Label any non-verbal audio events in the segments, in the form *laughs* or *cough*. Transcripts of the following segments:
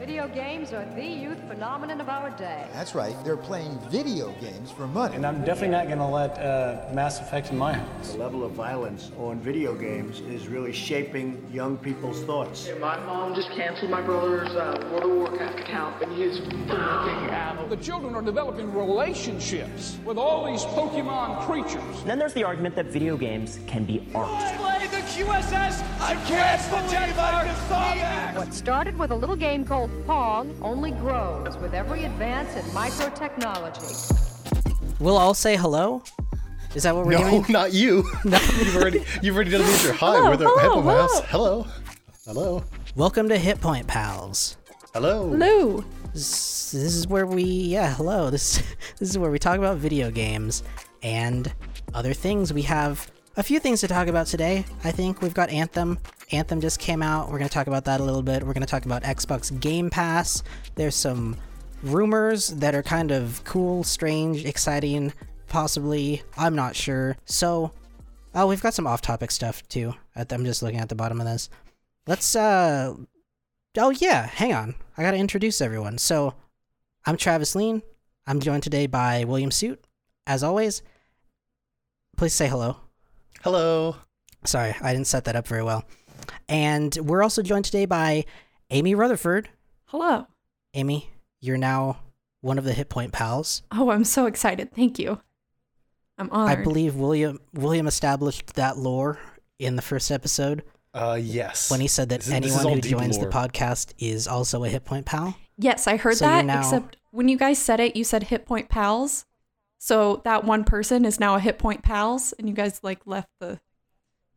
Video games are the youth phenomenon of our day. That's right, they're playing video games for money. And I'm definitely not going to let uh, Mass Effect in my house. The level of violence on video games is really shaping young people's thoughts. My mom just canceled my brother's uh, World of Warcraft account, and he's freaking out. The children are developing relationships with all these Pokemon creatures. Then there's the argument that video games can be art. Play the QSS! I can't believe I just saw that! What started with a little game called Pong only grows with every advance in microtechnology. We'll all say hello. Is that what we're no, doing? No, *laughs* not you. *laughs* you've already you've already done the intro. Hi, Hello, we're the hello, Hippo Mouse. hello. Hello. Hello. Welcome to Hit Point Pals. Hello. Hello. This, this is where we yeah hello this *laughs* this is where we talk about video games and other things. We have a few things to talk about today. I think we've got Anthem. Anthem just came out. We're going to talk about that a little bit. We're going to talk about Xbox Game Pass. There's some rumors that are kind of cool, strange, exciting, possibly. I'm not sure. So, oh, we've got some off-topic stuff too. I'm just looking at the bottom of this. Let's uh Oh yeah, hang on. I got to introduce everyone. So, I'm Travis Lean. I'm joined today by William Suit. As always, please say hello. Hello. Sorry, I didn't set that up very well. And we're also joined today by Amy Rutherford. Hello. Amy, you're now one of the Hit Point pals. Oh, I'm so excited. Thank you. I'm honored. I believe William William established that lore in the first episode Uh, yes. when he said that This is- this is anyone who deep joins the podcast is also a Hit Point pal. Yes, I heard So that. now- Except when you guys said it, you said hit point pals. So that one person is now a hit point pals, and you guys like left the.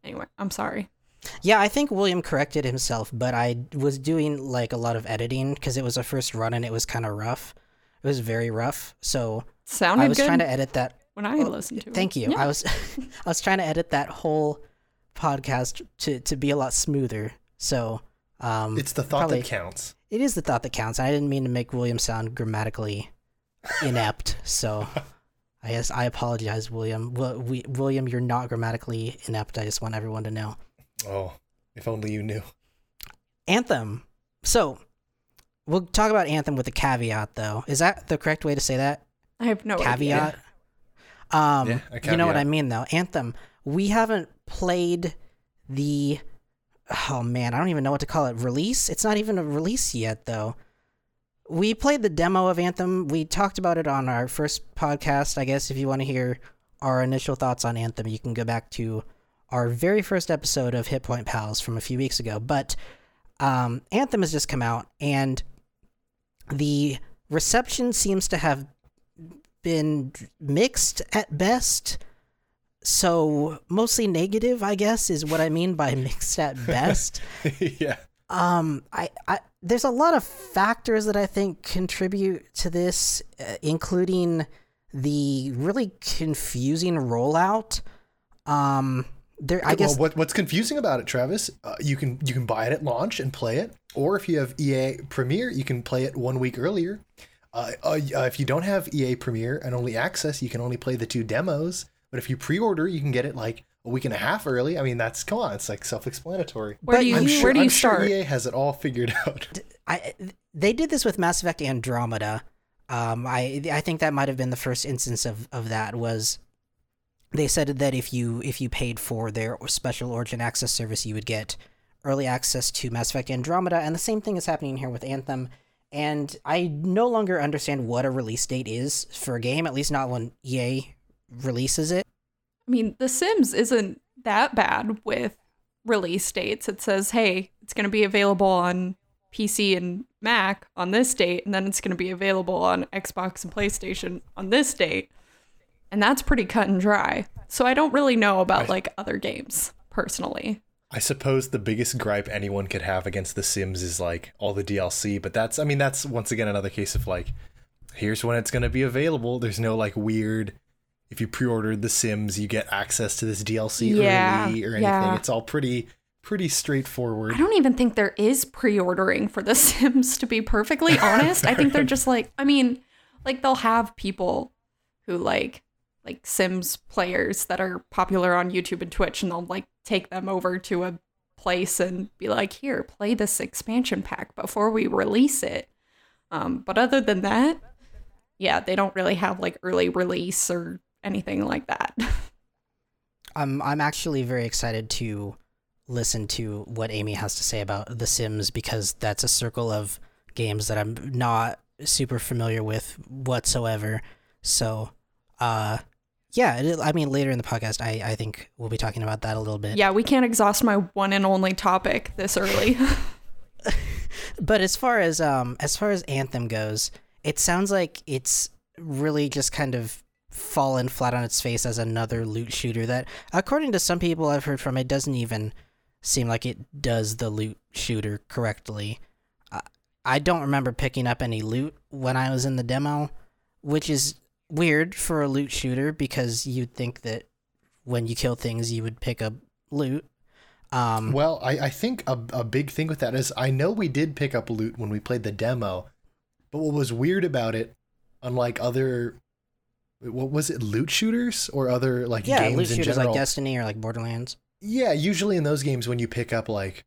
Anyway, I'm sorry. Yeah, I think William corrected himself, but I was doing like a lot of editing because it was a first run and it was kind of rough. It was very rough. So Sounded I was good trying to edit that. when I listened to it. Thank you. Yeah. I was *laughs* I was trying to edit that whole podcast to to be a lot smoother. So um It's the thought probably- that counts. It is the thought that counts. I didn't mean to make William sound grammatically inept. so *laughs* I guess I apologize, William. Wi- we, William, you're not grammatically inept. I just want everyone to know. Oh, if only you knew. Anthem. So we'll talk about Anthem with a caveat, though. Is that the correct way to say that? I have no caveat. idea. Um, Yeah, a you know what. I mean, though. Anthem. We haven't played the. Oh man, I don't even know what to call it. Release? It's not even a release yet, though. We played the demo of Anthem. We talked about it on our first podcast. I guess if you want to hear our initial thoughts on Anthem, you can go back to our very first episode of Hit Point Pals from a few weeks ago. But um, Anthem has just come out, and the reception seems to have been mixed at best. So mostly negative, I guess, is what I mean by *laughs* mixed at best. *laughs* yeah. um, I, I there's a lot of factors that I think contribute to this, uh, including the really confusing rollout. Um, there, I guess what, what's confusing about it, Travis? Uh, you can you can buy it at launch and play it, or if you have EA Premier, you can play it one week earlier. Uh, uh, if you don't have EA Premier and only access, you can only play the two demos. But if you pre-order, you can get it like a week and a half early. I mean, that's come on, it's like self-explanatory. Where do you I'm sure, where do you I'm sure start? EA has it all figured *laughs* out. I they did this with Mass Effect Andromeda. Um, I I think that might have been the first instance of, of that was they said that if you if you paid for their special origin access service, you would get early access to Mass Effect Andromeda, and the same thing is happening here with Anthem. And I no longer understand what a release date is for a game, at least not when EA releases it. I mean, The Sims isn't that bad with release dates. It says, hey, it's going to be available on PC and Mac on this date, and then it's going to be available on Xbox and PlayStation on this date. And that's pretty cut and dry. So I don't really know about like other games personally. I suppose the biggest gripe anyone could have against The Sims is like all the DLC, but that's I mean that's once again another case of like here's when it's going to be available. There's no like weird if you pre-ordered The Sims, you get access to this DLC Yeah, early or anything. yeah. It's all pretty pretty straightforward. I don't even think there is pre-ordering for The Sims to be perfectly *laughs* honest. I think they're just like I mean, like they'll have people who like like Sims players that are popular on YouTube and Twitch and they'll like take them over to a place and be like, here, play this expansion pack before we release it. Um, but other than that, yeah, they don't really have like early release or anything like that. *laughs* I'm I'm actually very excited to listen to what Amy has to say about The Sims because that's a circle of games that I'm not super familiar with whatsoever. So, uh, yeah, it, I mean, later in the podcast, I, I think we'll be talking about that a little bit. yeah, we can't exhaust my one and only topic this early. *laughs* but as far as um as far as Anthem goes, it sounds like it's really just kind of fallen flat on its face as another loot shooter that according to some people I've heard from it doesn't even seem like it does the loot shooter correctly. I, don't remember picking up any loot when I was in the demo, which is weird for a loot shooter because you'd think that when you kill things you would pick up loot. Um, well, I, I think a, a big thing with that is I know we did pick up loot when we played the demo, but what was weird about it, unlike other, what was it, loot shooters or other like yeah, games loot in shooters general? like Destiny or like Borderlands. Yeah, usually in those games when you pick up like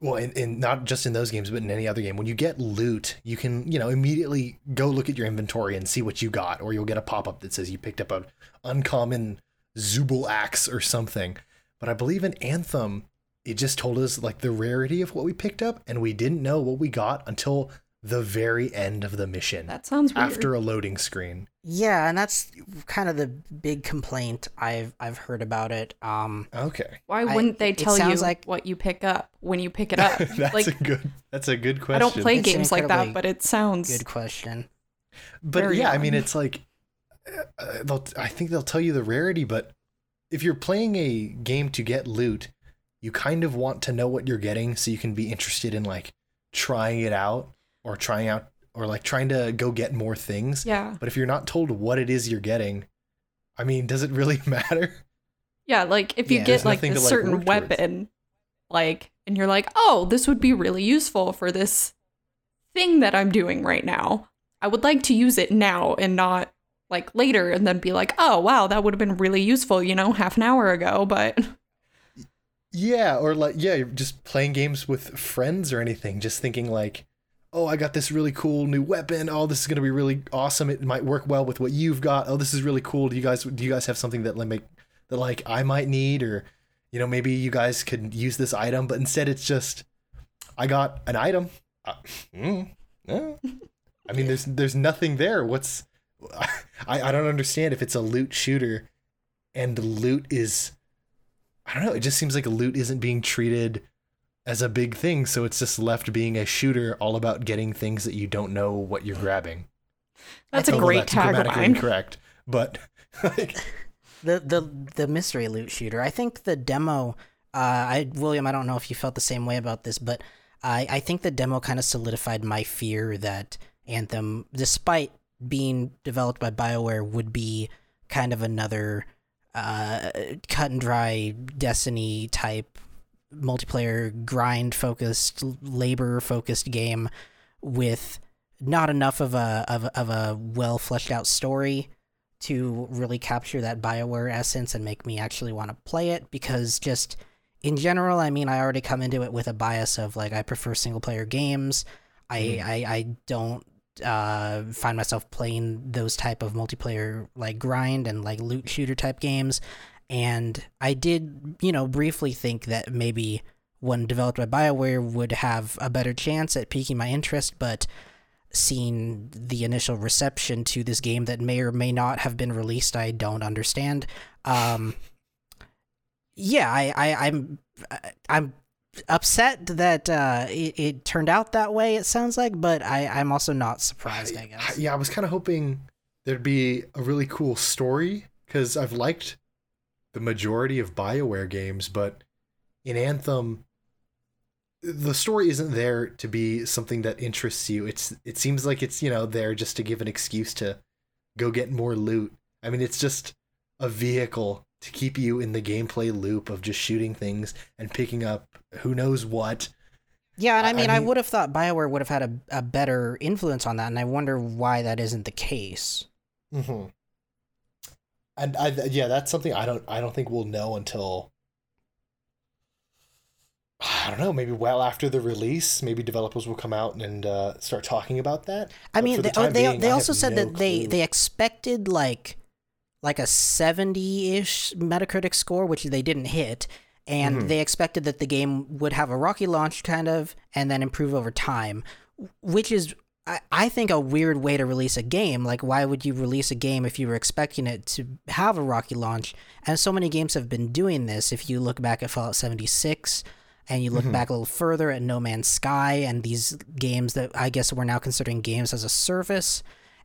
well, in, in not just in those games, but in any other game, when you get loot, you can, you know, immediately go look at your inventory and see what you got, or you'll get a pop-up that says you picked up an uncommon Zubul axe or something. But I believe in Anthem, it just told us like the rarity of what we picked up, and we didn't know what we got until the very end of the mission. That sounds weird. After a loading screen. Yeah, and that's kind of the big complaint I've I've heard about it. Um, okay. Why wouldn't they tell you like- what you pick up when you pick it *laughs* up? that's like a good. That's a good question. I don't play It's games like that, but it sounds good question. But Very yeah, I mean, it's like uh, they'll. I think they'll tell you the rarity, but if you're playing a game to get loot, you kind of want to know what you're getting, so you can be interested in like trying it out or trying out or like trying to go get more things. yeah. But if you're not told what it is you're getting, I mean, does it really *laughs* matter? Yeah, like if you Yeah, get like a to, like, certain work towards. weapon, like, and you're like, oh, this would be really useful for this thing that I'm doing right now. I would like to use it now and not like later and then be like, oh, wow, that would have been really useful, you know, half an hour ago. But *laughs* Yeah, or like yeah, you're just playing games with friends or anything, just thinking like, "Oh, I got this really cool new weapon. Oh, this is going to be really awesome. It might work well with what you've got. Oh, this is really cool. Do you guys do you guys have something that like make that like I might need or you know, maybe you guys could use this item, but instead it's just I got an item. Uh, mm, eh. I mean, there's there's nothing there. What's *laughs* I I don't understand if it's a loot shooter and loot is I don't know. It just seems like loot isn't being treated as a big thing, so it's just left being a shooter all about getting things that you don't know what you're grabbing. that's a Although great that's grammatically tagline. incorrect, but *laughs* like, The the the mystery loot shooter. I think the demo. Uh, I William, I don't know if you felt the same way about this, but I I think the demo kind of solidified my fear that Anthem, despite being developed by Bioware, would be kind of another uh, cut and dry Destiny type multiplayer grind focused labor focused game with not enough of a of, of a well fleshed out story to really capture that BioWare essence and make me actually want to play it because just in general, I mean, I already come into it with a bias of like I prefer single player games. I I, I don't uh, find myself playing those type of multiplayer like grind and like loot shooter type games. And I did, you know, briefly think that maybe one developed by BioWare would have a better chance at piquing my interest, but seeing the initial reception to this game that may or may not have been released, I don't understand. Um, yeah, I, I, I'm, I'm upset that uh, it, it turned out that way. It sounds like, but I, I'm also not surprised. I guess. yeah, I was kind of hoping there'd be a really cool story because I've liked the majority of BioWare games, but in Anthem, the story isn't there to be something that interests you. It's it seems like it's you know there just to give an excuse to go get more loot. I mean, it's just a vehicle to keep you in the gameplay loop of just shooting things and picking up who knows what. Yeah, and I I- I mean, I, would have thought Bioware would have had a, a better influence on that, and I wonder why that isn't the case. Mm-hmm. And I, yeah, that's something I don't, I don't think we'll know until *sighs* I don't know, maybe well after the release, maybe developers will come out and uh, start talking about that. I But mean, the they, being, they I also said no that they, they expected like like a 70-ish Metacritic score, which they didn't hit, and Mm-hmm. they expected that the game would have a rocky launch kind of and then improve over time, which is I, I think a weird way to release a game. Like why would you release a game if you were expecting it to have a rocky launch? And so many games have been doing this. If you look back at Fallout 76 and you look Mm-hmm. back a little further at No Man's Sky and these games that I guess we're now considering games as a service,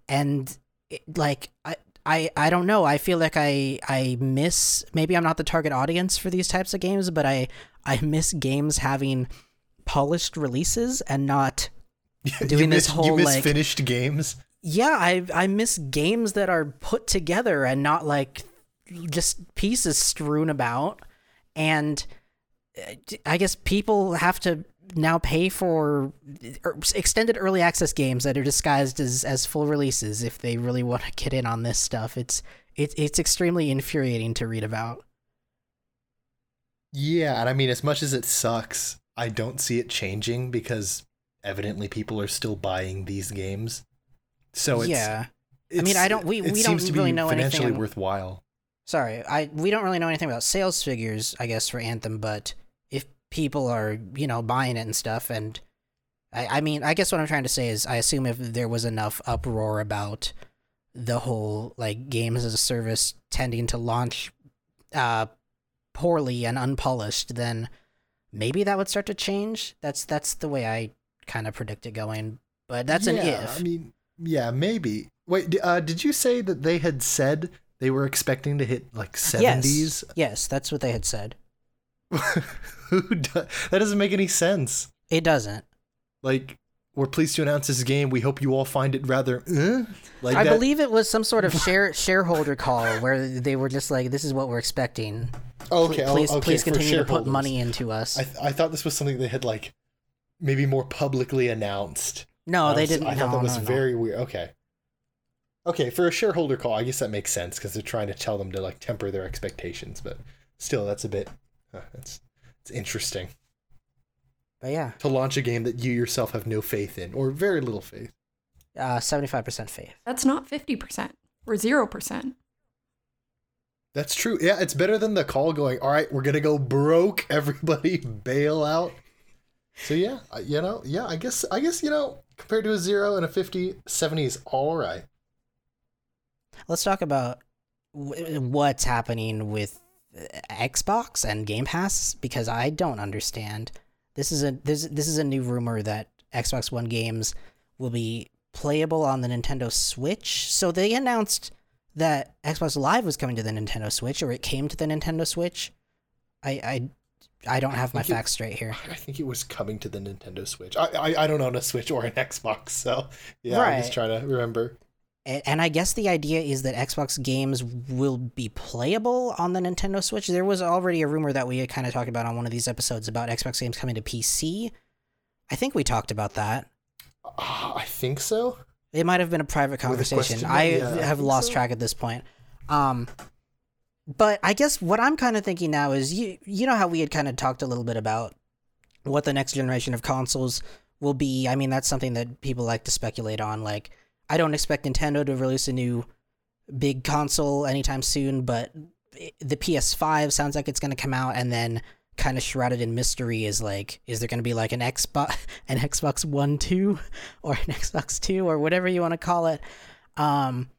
and it, like I. I, I don't know. I feel like I I miss maybe I'm not the target audience for these types of games, but I I miss games having polished releases and not *laughs* doing you this whole you miss like finished games. yeah I I miss games that are put together and not like just pieces strewn about and uh, I guess people have to now pay for er, extended early access games that are disguised as as full releases if they really *laughs* want to get in on this stuff. It's it's it's extremely infuriating to read about. Yeah, and I mean, as much as it sucks, I don't see it changing because evidently people are still buying these games. So it's yeah. I mean, I don't- we- we don't seems to be really know financially anything- worthwhile. Sorry, I we don't really know anything about sales figures, I guess, for Anthem, but if people are, you know, buying it and stuff, and I, I mean, I guess what I'm trying to say is, I assume if there was enough uproar about the whole like games as a service tending to launch uh poorly and unpolished, then maybe that would start to change. That's that's the way I kind of predict it going, but that's an Yeah, if. I mean, yeah, maybe. Wait, uh, did you say that they had said they were expecting to hit like seventies? Yes, yes, that's what they had said. *laughs* Who do- that doesn't make any sense. It doesn't. Like, we're pleased to announce this game. We hope you all find it rather. Uh? Like I that- believe it was some sort of *laughs* share shareholder call where they were just like, "This is what we're expecting. Oh, okay, please, oh, okay, please continue to put money into us." I, th- I thought this was something they had like maybe more publicly announced. no, I they didn't. I thought no, that was no, no. very weird. Okay. Okay, for a shareholder call, I guess that makes sense because they're trying to tell them to like temper their expectations, but still, that's a bit. Uh, it's it's interesting But yeah, to launch a game that you yourself have no faith in or very little faith. uh, seventy-five percent faith. That's not 50% or 0%. That's true. Yeah, it's better than the call going. All right, we're gonna go broke. *laughs* Everybody bail out. So yeah, you know, yeah, I guess, I guess you know, compared to a zero and a 50, 70 is all right. Let's talk about what's happening with uh, Xbox and Game Pass because I don't understand. This is a this this is a new rumor that Xbox One games will be playable on the Nintendo Switch. So they announced that Xbox Live was coming to the Nintendo Switch, or it came to the Nintendo Switch. I I, I don't have my it- facts straight here. I think it was coming to the Nintendo Switch. I I, I don't own a Switch or an *laughs* Xbox, so yeah, I'm just trying to remember. And I guess the idea is that Xbox games will be playable on the Nintendo Switch. There was already a rumor that we had kind of talked about on one of these episodes about Xbox games coming to PC. I think we talked about that. Uh, I think so. It might have been a private conversation. question? I Yeah, have think lost so. track at this point. Um, but I guess what I'm kind of thinking now is you you know how we had kind of talked a little bit about what the next generation of consoles will be. I mean, that's something that people like to speculate on. Like, I don't expect Nintendo to release a new big console anytime soon, but the PS5 sounds like it's going to come out and then kind of shrouded in mystery is like is there going to be like an Xbox *laughs* an Xbox 1 2 or an Xbox 2 or whatever you want to call it. Um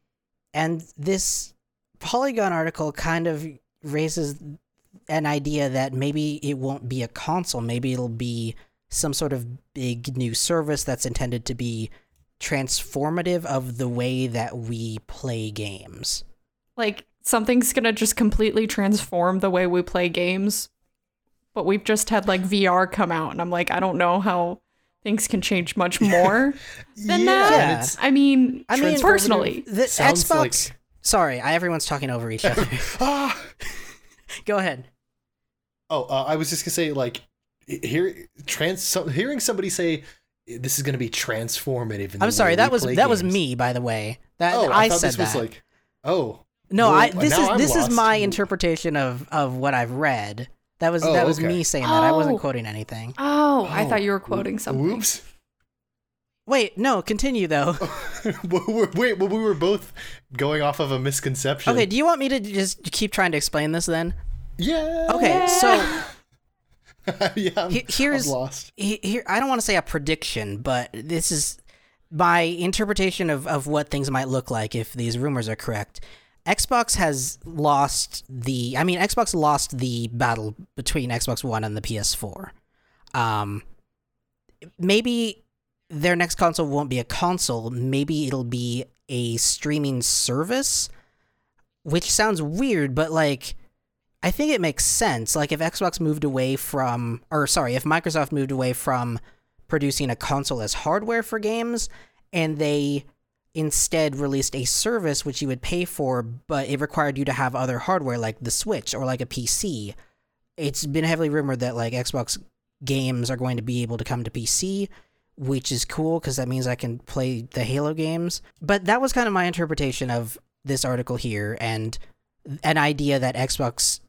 and this Polygon article kind of raises an idea that maybe it won't be a console, maybe it'll be some sort of big new service that's intended to be transformative of the way that we play games. Like something's going to just completely transform the way we play games. But we've just had like VR come out and I'm like I don't know how things can change much *laughs* more than yeah, that. Yeah. I mean, I mean, personally, The Sounds Xbox like- Sorry, I, everyone's talking over each other. *laughs* *laughs* ah. Go ahead. Oh, uh, I was just gonna say like hear trans so, hearing somebody say this is gonna be transformative. In I'm sorry, that was play that was me, by the way. That Oh, I, I, thought said this that. was like, oh, no, well, I this is I'm this is my interpretation of of what I've read. That was Oh, that was okay. me saying that. I wasn't Oh. quoting anything. Oh, I Oh, thought you were quoting something. Whoops. Wait, no, continue though. *laughs* Wait, well, we were both going off of a misconception. Okay, do you want me to just keep trying to explain this then? Yeah. Okay, so *laughs* yeah. I'm, here's I'm lost. here I don't want to say a prediction, but this is my interpretation of, of what things might look like if these rumors are correct. Xbox has lost the I mean Xbox lost the battle between Xbox One and the PS4. Um maybe their next console won't be a console, maybe it'll be a streaming service, which sounds weird, but like I think it makes sense. Like if Xbox moved away from, or sorry, if Microsoft moved away from producing a console as hardware for games, and they instead released a service which you would pay for, but it required you to have other hardware like the Switch or like a PC. It's been heavily rumored that like Xbox games are going to be able to come to PC, which is cool because that means I can play the Halo games. But that was kind of my interpretation of this article here and an idea that Xbox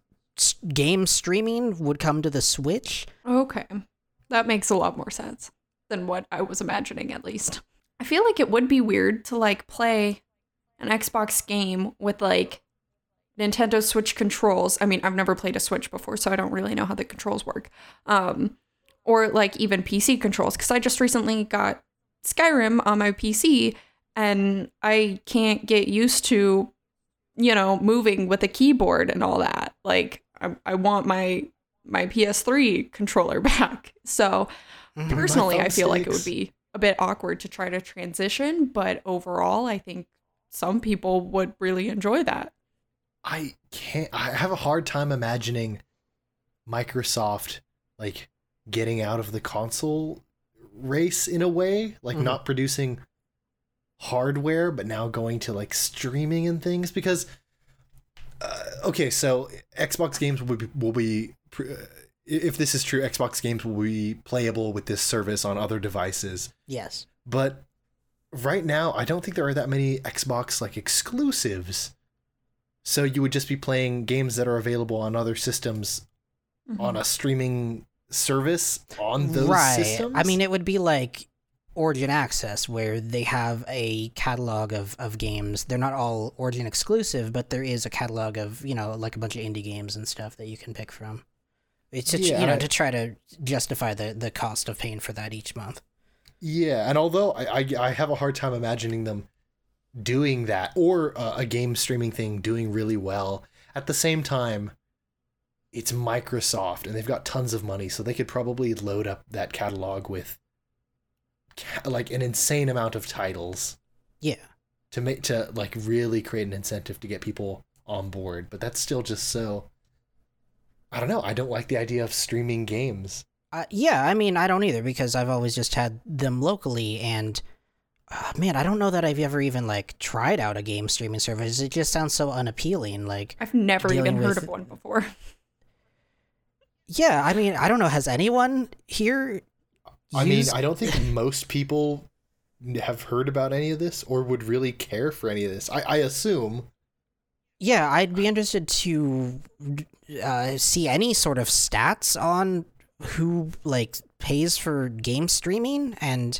game streaming would come to the Switch. Okay. That makes a lot more sense than what I was imagining, at least. I feel like it would be weird to like play an Xbox game with like Nintendo Switch controls. I mean, I've never played a Switch before, so I don't really know how the controls work. Um, or like even PC controls, because I just recently got Skyrim on my PC and I can't get used to, you know, moving with a keyboard and all that. Like, I, I want my my PS3 controller *laughs* back. So Mm-hmm. personally, I feel like it would be a bit awkward to try to transition, but overall, I think some people would really enjoy that. I can't. I have a hard time imagining Microsoft like getting out of the console race in a way, like Mhm. not producing hardware, but now going to like streaming and things. Because uh, okay, so Xbox games will be will be. uh, If this is true, Xbox games will be playable with this service on other devices. Yes. But right now, I don't think there are that many Xbox like exclusives. So you would just be playing games that are available on other systems on a streaming service on those right. systems. I mean, it would be like Origin Access, where they have a catalog of, of games. They're not all Origin exclusive, but there is a catalog of, you know, like a bunch of indie games and stuff that you can pick from. It's just, Yeah, you know, I- to try to justify the, the cost of paying for that each month. yeah, and although I, I I have a hard time imagining them doing that or uh, a game streaming thing doing really well at the same time. It's Microsoft, and they've got tons of money, so they could probably load up that catalog with ca- like an insane amount of titles. Yeah. to make to like really create an incentive to get people on board but that's still just so i don't know i don't like the idea of streaming games Uh, yeah, I mean, I don't either because I've always just had them locally, and uh, man, I don't know that I've ever even like tried out a game streaming service. It just sounds so unappealing. Like, I've never Dealing even heard with- of one before. *laughs* yeah, I mean, I don't know. Has anyone here? i mean i don't think *laughs* most people have heard about any of this or would really care for any of this i, I assume Yeah, I'd be interested to uh, see any sort of stats on who like pays for game streaming and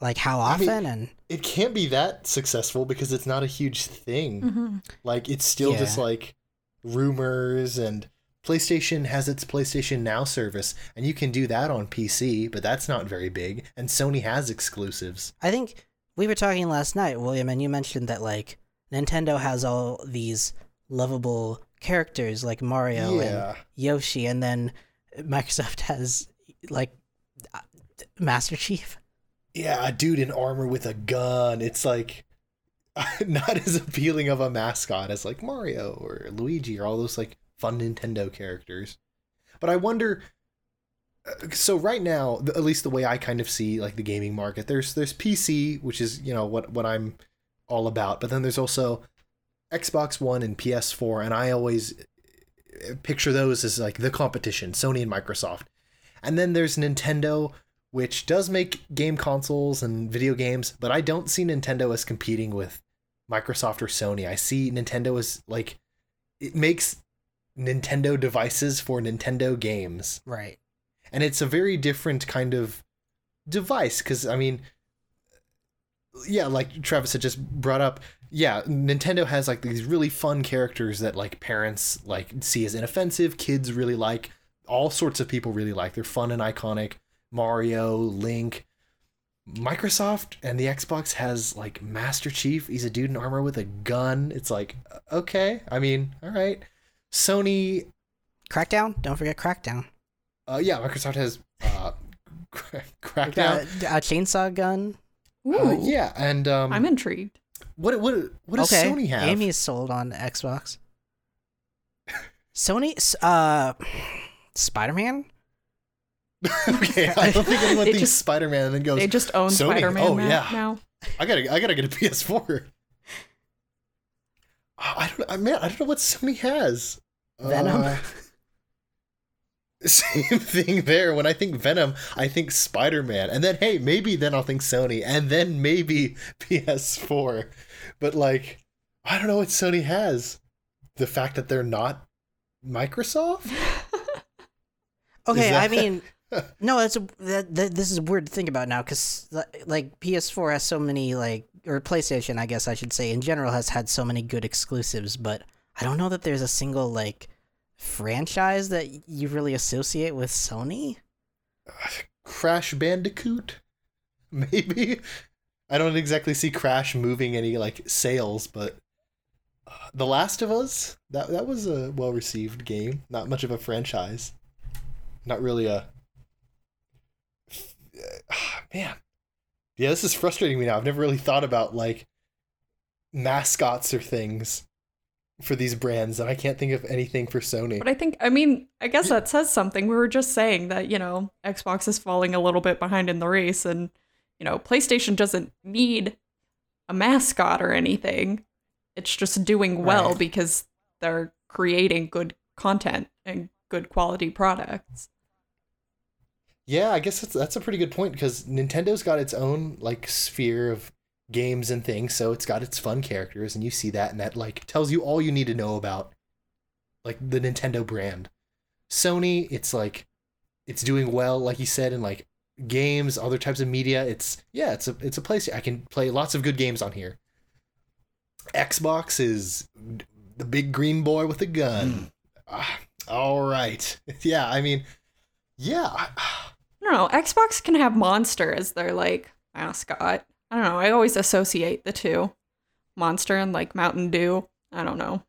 like how I mean- often and it can't be that successful because it's not a huge thing like it's still just like rumors and PlayStation has its PlayStation Now service and you can do that on PC but that's not very big and Sony has exclusives I think we were talking last night, William, and you mentioned that like Nintendo has all these lovable characters like Mario Yeah. and Yoshi, and then Microsoft *laughs* has like uh, Master Chief. yeah, a dude in armor with a gun. It's like *laughs* not as appealing of a mascot as like Mario or Luigi or all those like fun Nintendo characters. But I wonder uh, so right now, at least the way I kind of see like the gaming market, there's there's PC, which is, you know, what what I'm all about, but then there's also Xbox One and PS4 and I always uh, picture those as like the competition, Sony and Microsoft. And then there's Nintendo, which does make game consoles and video games, but I don't see Nintendo as competing with Microsoft or Sony. I see Nintendo as like it makes Nintendo devices for Nintendo games. Right. And it's a very different kind of device because, I mean, yeah, like Travis had just brought up, yeah, Nintendo has like these really fun characters that like parents like see as inoffensive, kids really like, all sorts of people really like. They're fun and iconic. Mario, Link. Microsoft and the Xbox has like Master Chief. He's a dude in armor with a gun. It's like, okay, I mean, all right. Sony Crackdown. Don't forget Crackdown. Uh, yeah, Microsoft has uh, *laughs* Got Crackdown. a, a chainsaw gun. Uh, yeah, and um, I'm intrigued. What what what does okay. Sony have? Amy is sold on Xbox. Sony, uh, Spider Man. *laughs* okay, I don't think anyone *laughs* thinks just- Spider Man and then goes. They just own Sony? Spider-Man Oh yeah, now. I gotta I gotta get a PS4. Oh, I don't I- man I don't know what Sony has. Venom? Uh, same *laughs* thing there. When I think Venom, I think Spider Man, and then hey, maybe then I'll think Sony, and then maybe *laughs* PS4. But like, I don't know what Sony has. The fact that they're not Microsoft. *laughs* Okay, Is I mean, no, that's a, that, that. This is weird to think about now because like PS4 has so many like, or PlayStation, I guess I should say, in general has had so many good exclusives, but I don't know that there's a single like franchise that you really associate with Sony. *sighs* Crash Bandicoot? *laughs* Maybe. I don't exactly see Crash moving any like sales, but uh, The Last of Us that that was a well received game. Not much of a franchise. Not really a. *sighs* Man, yeah, this is frustrating me now. I've never really thought about like mascots or things for these brands, and I can't think of anything for Sony. But I think, I mean, I guess that says something. We were just saying that, you know, Xbox is falling a little bit behind in the race, and, you know, PlayStation doesn't need a mascot or anything. It's just doing well Right. because they're creating good content and good quality products. Yeah, I guess that's that's a pretty good point because Nintendo's got its own like sphere of games and things, so it's got its fun characters, and you see that, and that like tells you all you need to know about like the Nintendo brand. Sony, it's like it's doing well, like you said, in like games, other types of media. It's yeah, it's a it's a place I can play lots of good games on here. Xbox is the big green boy with a gun. Ah, all right, *laughs* yeah, I mean, yeah. I- *sighs* I don't know. Xbox can have Monster as their, like, mascot. I don't know. I always associate the two Monster and, like, Mountain Dew. I don't know.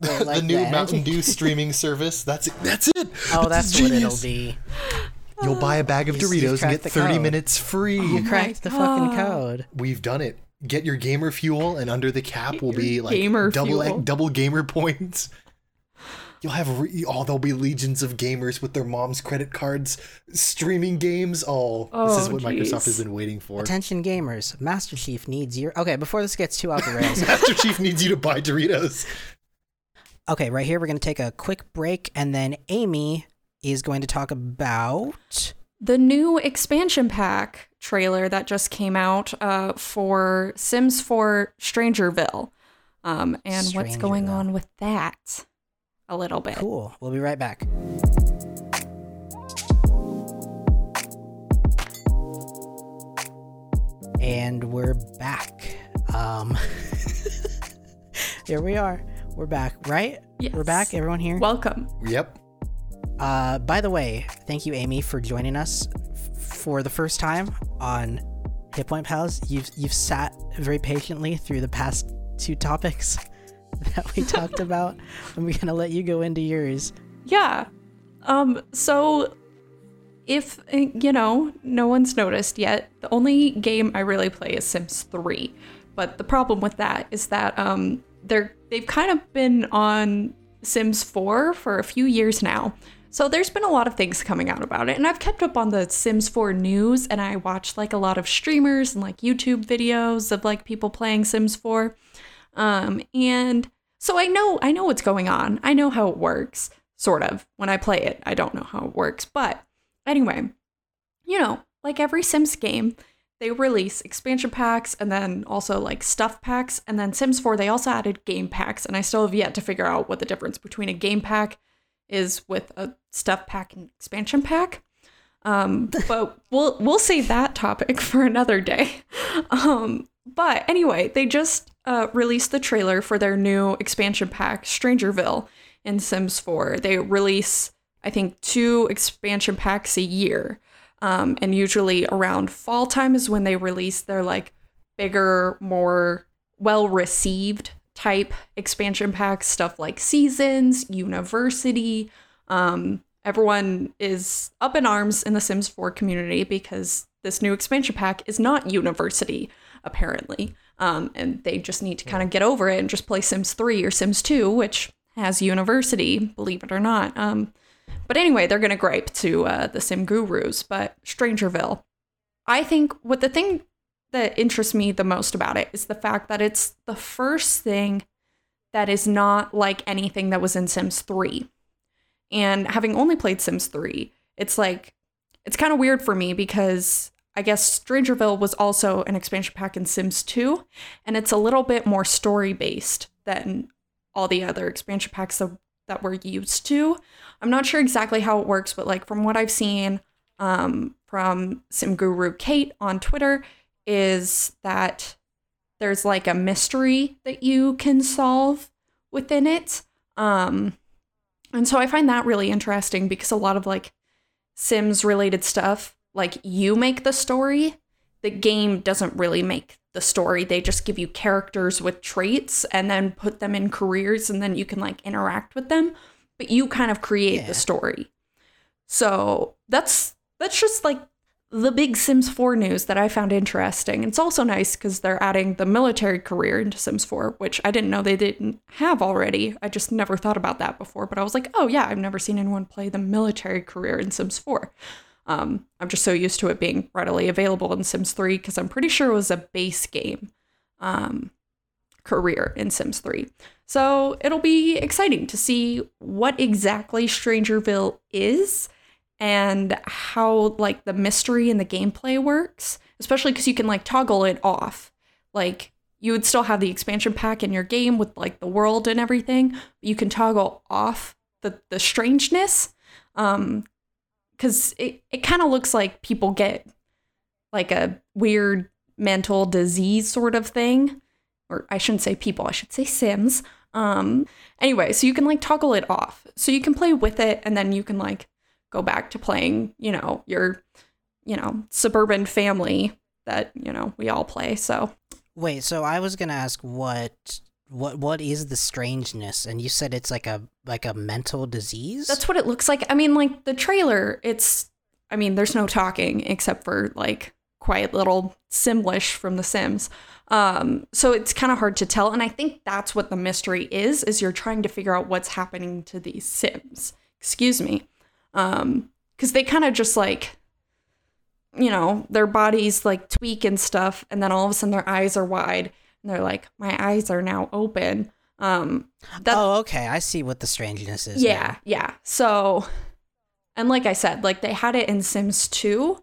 Wait, *laughs* the new the Mountain Dew *laughs* streaming service. That's it. That's it. Oh, It's that's what it'll genius. be. You'll buy a bag of You- you Doritos and get 30 code. minutes free. You oh my cracked the fucking code. We've done it. Get your gamer fuel, and under the cap will be like gamer double fuel. double gamer *laughs* points. You'll have re- oh, there'll be legions of gamers with their mom's credit cards streaming games. Oh, this is Oh, what Microsoft has been waiting for. Attention gamers, Master Chief needs your. Okay, before this gets too off the rails, *laughs* Master Chief needs you to buy Doritos. Okay, right here we're going to take a quick break and then Amy is going to talk about the new expansion pack trailer that just came out uh, for Sims 4 Strangerville um, and what's going on with that a little bit. Cool. We'll be right back. And we're back. Um *laughs* Here we are. We're back, right? Yes. We're back. Everyone here? Welcome. Yep. Uh, by the way, thank you, Amy, for joining us f- for the first time on Hit Point Pals. You've you've sat very patiently through the past two topics *laughs* that we talked about. *laughs* and we're gonna let you go into yours. Yeah. Um so if you know, no one's noticed yet, the only game I really play is Sims 3. But the problem with that is that um they're they've kind of been on Sims 4 for a few years now. So there's been a lot of things coming out about it and I've kept up on the Sims 4 news and I watch like a lot of streamers and like YouTube videos of like people playing Sims 4. Um and so I know I know what's going on. I know how it works, sort of. When I play it, I don't know how it works. But anyway, you know, like every Sims game, they release expansion packs and then also like stuff packs. And then Sims 4, they also added game packs. And I still have yet to figure out what the difference between a game pack is with a stuff pack and expansion pack. Um, *laughs* but we'll we'll save that topic *laughs* for another day. Um, but anyway, they just uh, released the trailer for their new expansion pack, Strangerville, in Sims 4. They release, I think, two expansion packs a year. Um, and usually around fall time is when they release their like bigger, more well received type expansion packs, stuff like Seasons, University. Um, everyone is up in arms in the Sims 4 community because this new expansion pack is not University, apparently. Um, and they just need to kind of get over it and just play Sims 3 or Sims 2, which has University, believe it or not. Um, but anyway, they're going to gripe to uh, the sim gurus, but Strangerville. I think what the thing that interests me the most about it is the fact that it's the first thing that is not like anything that was in Sims 3. And having only played Sims 3, it's like, it's kind of weird for me because I guess Strangerville was also an expansion pack in Sims 2, and it's a little bit more story based than all the other expansion packs that, that we're used to. I'm not sure exactly how it works, but like from what I've seen um, from Sim Guru Kate on Twitter, is that there's like a mystery that you can solve within it. Um, and so I find that really interesting because a lot of like Sims related stuff, like you make the story, the game doesn't really make the story. They just give you characters with traits and then put them in careers and then you can like interact with them but you kind of create yeah. the story. So that's that's just like the big Sims 4 news that I found interesting. It's also nice because they're adding the military career into Sims 4, which I didn't know they didn't have already. I just never thought about that before, but I was like, oh yeah, I've never seen anyone play the military career in Sims 4. Um, I'm just so used to it being readily available in Sims 3 because I'm pretty sure it was a base game um, career in Sims 3. So it'll be exciting to see what exactly Strangerville is and how like the mystery and the gameplay works, especially because you can like toggle it off. Like you would still have the expansion pack in your game with like the world and everything. you can toggle off the the strangeness. Um because it, it kind of looks like people get like a weird mental disease sort of thing. Or I shouldn't say people, I should say Sims. Um, anyway, so you can like toggle it off. So you can play with it and then you can like go back to playing, you know, your, you know, suburban family that, you know, we all play. So Wait, so I was gonna ask what what what is the strangeness? And you said it's like a like a mental disease? That's what it looks like. I mean, like the trailer, it's I mean, there's no talking except for like quiet little Simlish from The Sims. Um, so it's kind of hard to tell. And I think that's what the mystery is, is you're trying to figure out what's happening to these Sims. Excuse me. Um, because they kind of just like, you know, their bodies like tweak and stuff, and then all of a sudden their eyes are wide, and they're like, my eyes are now open. Um, that, oh, okay. I see what the strangeness is. Yeah, now. yeah. So, and like I said, like they had it in Sims 2,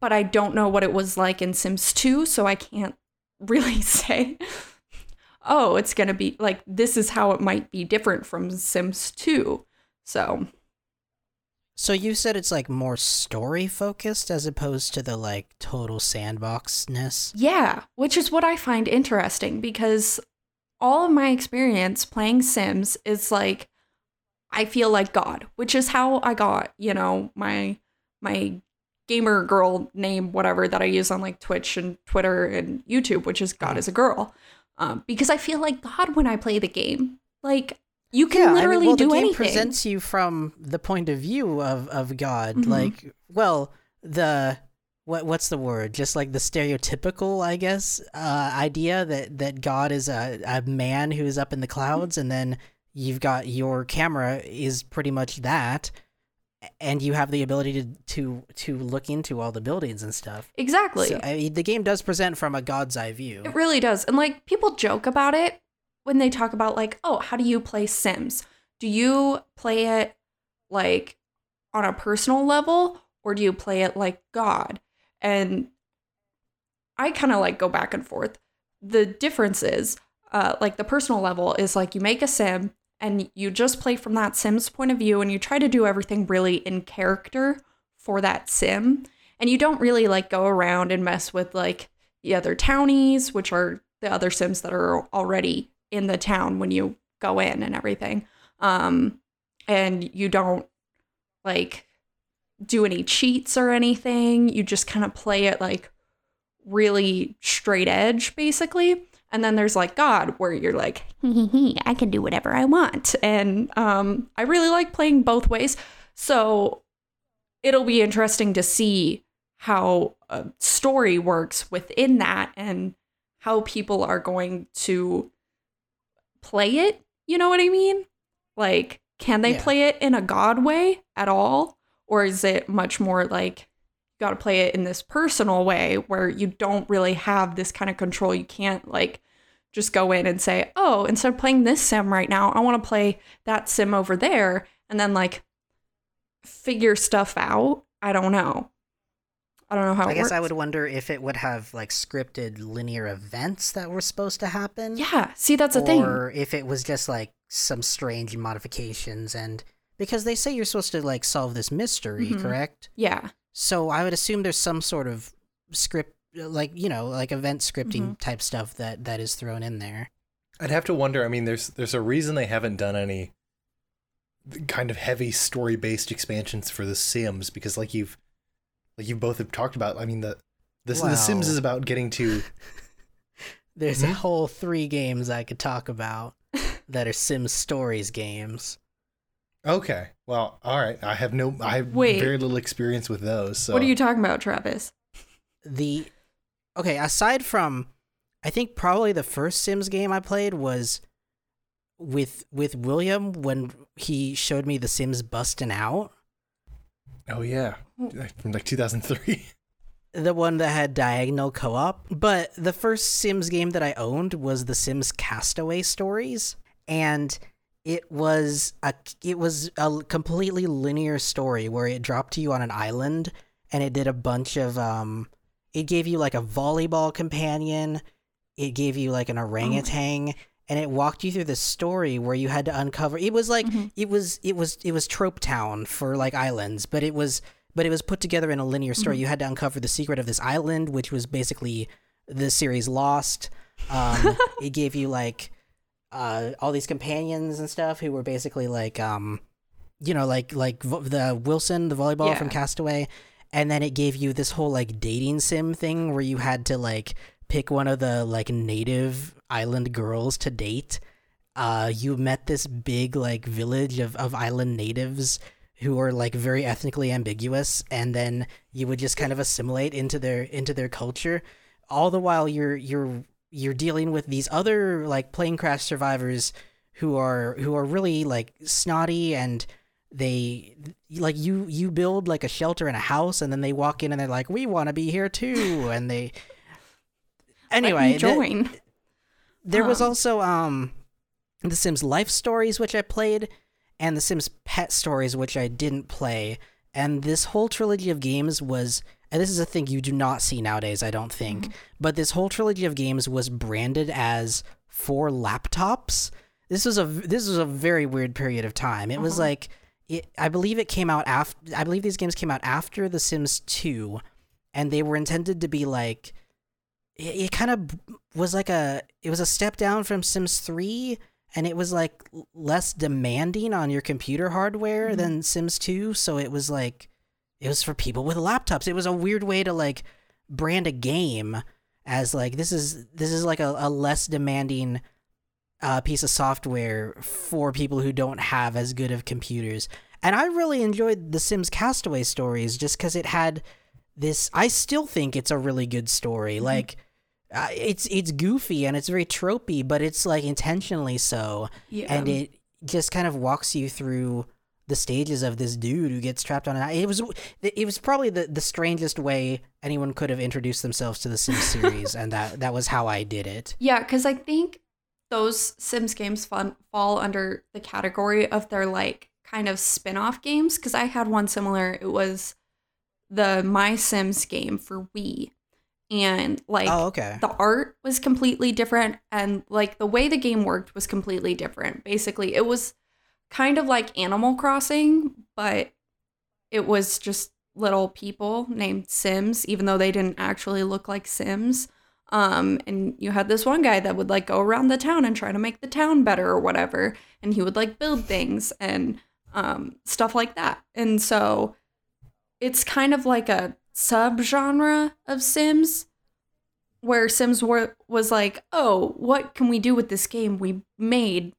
but I don't know what it was like in Sims 2, so I can't *laughs* really say, oh, it's going to be like this is how it might be different from Sims 2. So. So you said it's like more story focused as opposed to the like total sandboxness? Yeah, which is what I find interesting because all of my experience playing Sims is like I feel like God, which is how I got, you know, my my gamer girl name, whatever that I use on like Twitch and Twitter and YouTube, which is God is a girl. Um, because I feel like God when I play the game. Like you can yeah, literally I mean, well, do the game anything. presents you from the point of view of of God. Mm-hmm. Like, well, the what what's the word? Just like the stereotypical, I guess, uh, idea that that God is a a man who is up in the clouds, and then you've got your camera is pretty much that and you have the ability to to to look into all the buildings and stuff. Exactly. So, I mean, the game does present from a god's eye view. It really does. And like people joke about it when they talk about like, "Oh, how do you play Sims? Do you play it like on a personal level or do you play it like God?" And I kind of like go back and forth. The difference is, uh, like the personal level is like you make a sim and you just play from that sim's point of view and you try to do everything really in character for that sim and you don't really like go around and mess with like the other townies which are the other sims that are already in the town when you go in and everything um and you don't like do any cheats or anything you just kind of play it like really straight edge basically and then there's like God, where you're like, I can do whatever I want. And um, I really like playing both ways. So it'll be interesting to see how a story works within that and how people are going to play it. You know what I mean? Like, can they Yeah. play it in a God way at all? Or is it much more like, you got to play it in this personal way where you don't really have this kind of control. You can't like just go in and say, oh, instead of playing this sim right now, I want to play that sim over there and then like figure stuff out. I don't know. I don't know how I it guess I would wonder if it would have like scripted linear events that were supposed to happen. Yeah, see, that's a thing. Or if it was just like some strange modifications and because they say you're supposed to like solve this mystery, Mhm. correct? Yeah. So I would assume there's some sort of script like, you know, like event scripting Mm-hmm. type stuff that that is thrown in there. I'd have to wonder. I mean, there's there's a reason they haven't done any kind of heavy story based expansions for the Sims because, like you've like you both have talked about. I mean, the the, the Sims is about getting to. *laughs* There's a Mhm. whole three games I could talk about *laughs* that are Sims Stories games. Okay, well, all right. I have no. I have Wait. very little experience with those. So. What are you talking about, Travis? the okay aside from i think probably the first sims game i played was with with william when he showed me the sims busting out Oh yeah, from like 2003. the one that had diagonal co-op. But the first sims game that i owned was the sims castaway stories. And it was a it was a completely linear story where it dropped you on an island and it did a bunch of um it gave you like a volleyball companion. It gave you like an orangutan and it walked you through the story where you had to uncover it was like it was it was it was trope town for like islands but it was but it was put together in a linear story. You had to uncover the secret of this island which was basically the series lost. Um *laughs* it gave you like uh all these companions and stuff who were basically like um you know like like vo- the wilson the volleyball from castaway. And then it gave you this whole like dating sim thing where you had to like pick one of the like native island girls to date uh you met this big like village of, of island natives who are like very ethnically ambiguous and then you would just kind of assimilate into their into their culture. All the while you're you're you're dealing with these other like plane crash survivors who are who are really like snotty and they like you you build like a shelter in a house and then they walk in and they're like we want to be here too and they anyway Let me th- join. there was Um. also um the Sims Life Stories which I played and the Sims Pet Stories which I didn't play. And this whole trilogy of games was and this is a thing you do not see nowadays I don't think but this whole trilogy of games was branded as for laptops. This was a this was a very weird period of time. It was like it, I believe it came out after I believe these games came out after the Sims 2 and they were intended to be like it, it kind of was like a it was a step down from Sims 3 and it was like less demanding on your computer hardware than Sims 2 so it was like it was for people with laptops. It was a weird way to like brand a game as like this is this is like a, a less demanding uh, piece of software for people who don't have as good of computers. And i really enjoyed the sims castaway stories just because it had this i still think it's a really good story like uh, it's it's goofy and it's very tropey but it's like intentionally so Yeah. and it just kind of walks you through the stages of this dude who gets trapped on an island. It was it was probably the, the strangest way anyone could have introduced themselves to the Sims *laughs* series, and that that was how I did it. Yeah, because I think those Sims games fun, fall under the category of their like kind of spin off games. Because I had one similar. It was the My Sims game for Wii. and like Oh, okay. the art was completely different and like the way the game worked was completely different. Basically, it was kind of like Animal Crossing, but it was just little people named Sims, even though they didn't actually look like Sims. Um, and you had this one guy that would like go around the town and try to make the town better or whatever, and he would like build things and um, stuff like that. And so it's kind of like a subgenre of Sims where Sims were, was like, oh, what can we do with this game? We made